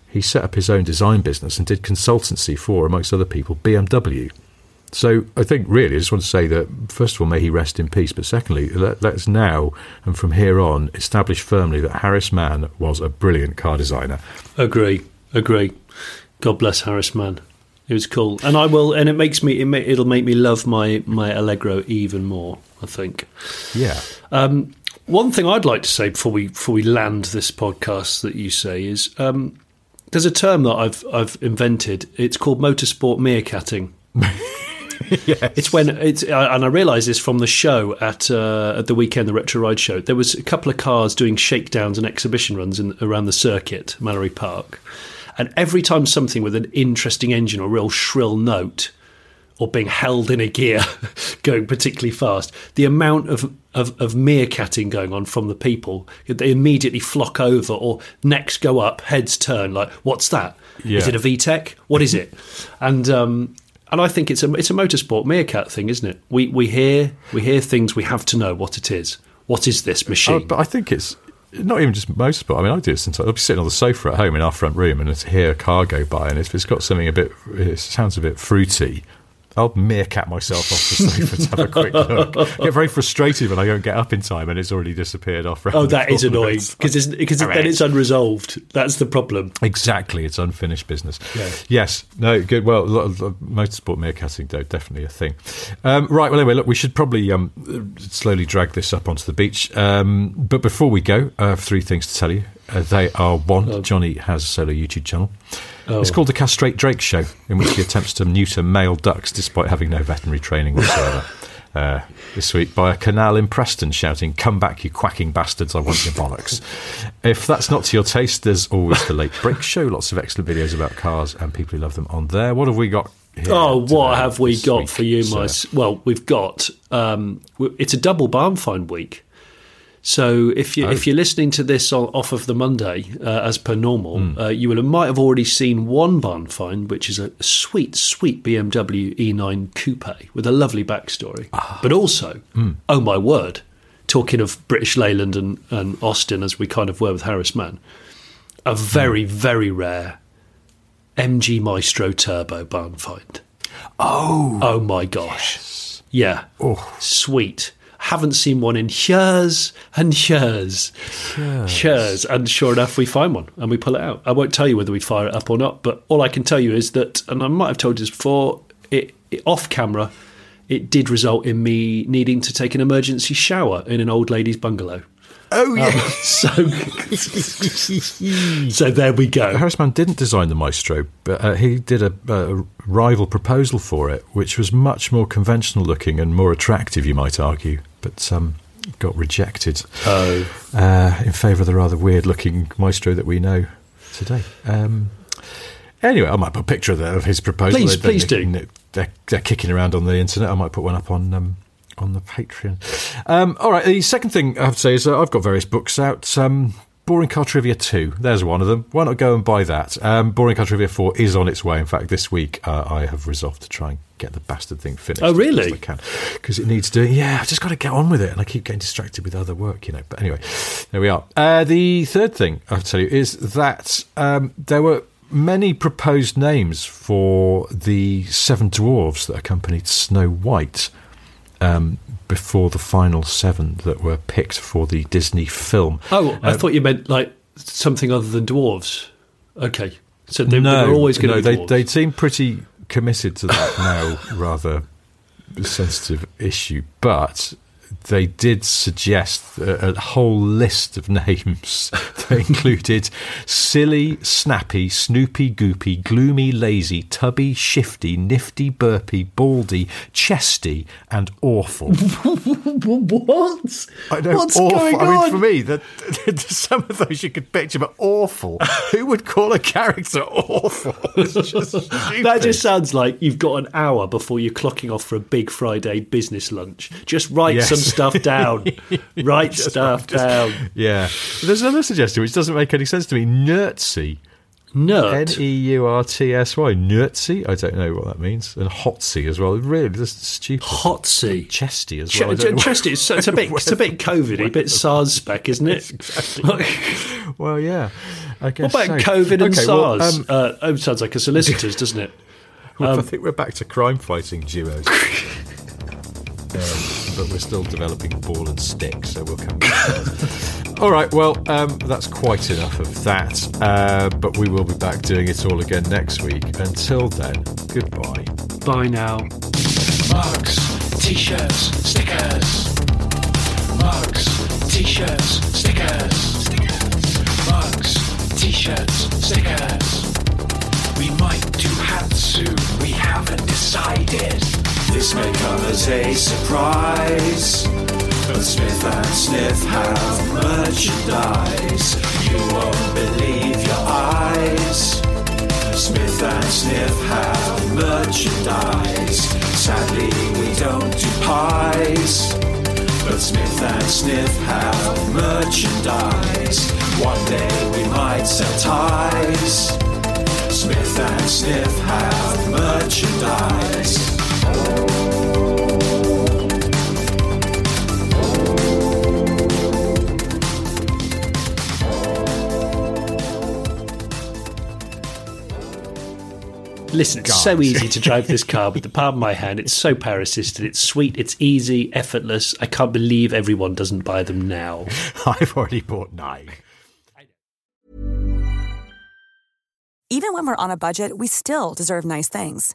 he set up his own design business and did consultancy for, amongst other people, BMW. So I think really, I just want to say that first of all, may he rest in peace. But secondly, let, let's now and from here on establish firmly that Harris Mann was a brilliant car designer. Agree, agree. God bless Harris Mann. It was cool, and I will, and it makes me, it it'll make me love my my Allegro even more. I think. Yeah, One thing I'd like to say before we before we land this podcast that you say is um, there's a term that I've I've invented. It's called motorsport meerkatting. It's when it's uh, and I realised this from the show at uh, at the weekend, the Retro Ride show. There was a couple of cars doing shakedowns and exhibition runs in, around the circuit, Mallory Park, and every time something with an interesting engine or real shrill note or being held in a gear going particularly fast, the amount of, of, of meerkatting going on from the people, they immediately flock over or necks go up, heads turn, like, what's that? Is Yeah. it a VTEC? What is it? and um, and I think it's a it's a motorsport meerkat thing, isn't it? We we hear we hear things, we have to know what it is. What is this Uh, machine? but I think it's not even just motorsport. I mean, I do it sometimes. I'll be sitting on the sofa at home in our front room and hear a car go by, and if it's got something a bit, it sounds a bit fruity. I'll meerkat myself off the sofa to have a quick look. I get very frustrated when I don't get up in time and it's already disappeared off. oh, that is annoying because because then it's unresolved. That's the problem. Exactly, it's unfinished business. Yeah. Yes, no, good. Well, a lot of- of motorsport meerkatting, though, definitely a thing. Um, right, well, anyway, look, we should probably um, slowly drag this up onto the beach. Um, but before we go, I have three things to tell you. Uh, they are one, Jonny has a solo YouTube channel. It's called the Castrate Drake Show, in which he attempts to neuter male ducks despite having no veterinary training whatsoever. Uh, this week by a canal in Preston shouting, Come back, you quacking bastards, I want your bollocks. If that's not to your taste, there's always the Late Brake Show, lots of excellent videos about cars and people who love them on there. What have we got? Oh, what have we got week, for you, my? sir? s- Well, we've got. Um, it's a double barn find week. So if you Oh. if you're listening to this off of the Monday uh, as per normal, Hmm. uh, you will might have already seen one barn find, which is a sweet, sweet BMW E9 coupe with a lovely backstory. Ah. But also, Hmm. oh my word, talking of British Leyland and, and Austin as we kind of were with Harris Mann, a very very rare MG Maestro Turbo barn find. Oh, Oh my gosh. yes. Yeah. Oh. Sweet. Haven't seen one in years and years. Years. And sure enough, we find one and we pull it out. I won't tell you whether we fire it up or not, but all I can tell you is that, and I might have told you this before, it, it off camera, it did result in me needing to take an emergency shower in an old lady's bungalow. Oh yeah. Um, so, so there we go. Harris Mann didn't design the Maestro, but uh, he did a, a rival proposal for it, which was much more conventional looking and more attractive, you might argue, but um, got rejected Oh, uh, in favour of the rather weird looking Maestro that we know today. Um, anyway, I might put a picture of, of his proposal. Please, They- please they- do. They're, they're kicking around on the internet. I might put one up on. On the Patreon. Um, all right, the second thing I have to say is uh, I've got various books out. Um, Boring Car Trivia 2, there's one of them. Why not go and buy that? Um, Boring Car Trivia 4 is on its way. In fact, this week uh, I have resolved to try and get the bastard thing finished. Oh, really? I can. Because it needs doing. Yeah, I've just got to get on with it. And I keep getting distracted with other work, you know. But anyway, there we are. Uh, the third thing I have to tell you is that um, there were many proposed names for the seven dwarves that accompanied Snow White um, before the final seven that were picked for the Disney film. oh, I Uh, thought you meant like something other than dwarves. Okay, so they, they were always going no, to be they, they seem pretty committed to that now, rather sensitive issue. But they did suggest a, a whole list of names that included silly, snappy, snoopy, goopy, gloomy, lazy, tubby, shifty, nifty, burpy, baldy, chesty, and awful. what? I know, What's awful. going I mean, on? for me, that some of those you could picture, but awful. Who would call a character awful? Just That just sounds like you've got an hour before you're clocking off for a big Friday business lunch. Just write Yes. some stuff down. write stuff down. Yeah. There's another suggestion which doesn't make any sense to me. Nertsy. N Nerd. E U R T S Y. Nertsy? I don't know what that means. And hotsy as well. Really, just stupid. Hotsy. Chesty as well. Don't Chesty, it's, it's a bit, it's a bit COVID, a bit SARS spec, isn't it? what- Well, yeah. I guess What about so. COVID and Okay, well, SARS? um, uh, oh, sounds like a solicitor's, doesn't it? Well, I think we're back to crime fighting duos. um, but we're still developing ball and stick, so we'll come back. all right, well, um, that's quite enough of that. Uh, but we will be back doing it all again next week. Until then, goodbye. Bye now. Mugs, t-shirts, stickers. Mugs, t-shirts, stickers. Mugs, t-shirts, stickers. We might do hats soon, we haven't decided. This may come as a surprise. But Smith and Sniff have merchandise. You won't believe your eyes. Smith and Sniff have merchandise. Sadly, we don't do pies. But Smith and Sniff have merchandise. One day we might sell ties. Smith and Sniff have merchandise. Listen, it's so easy to drive this car with the palm of my hand. It's so power assisted. It's sweet. It's easy, effortless. I can't believe everyone doesn't buy them now. I've already bought nine. Even when we're on a budget, we still deserve nice things.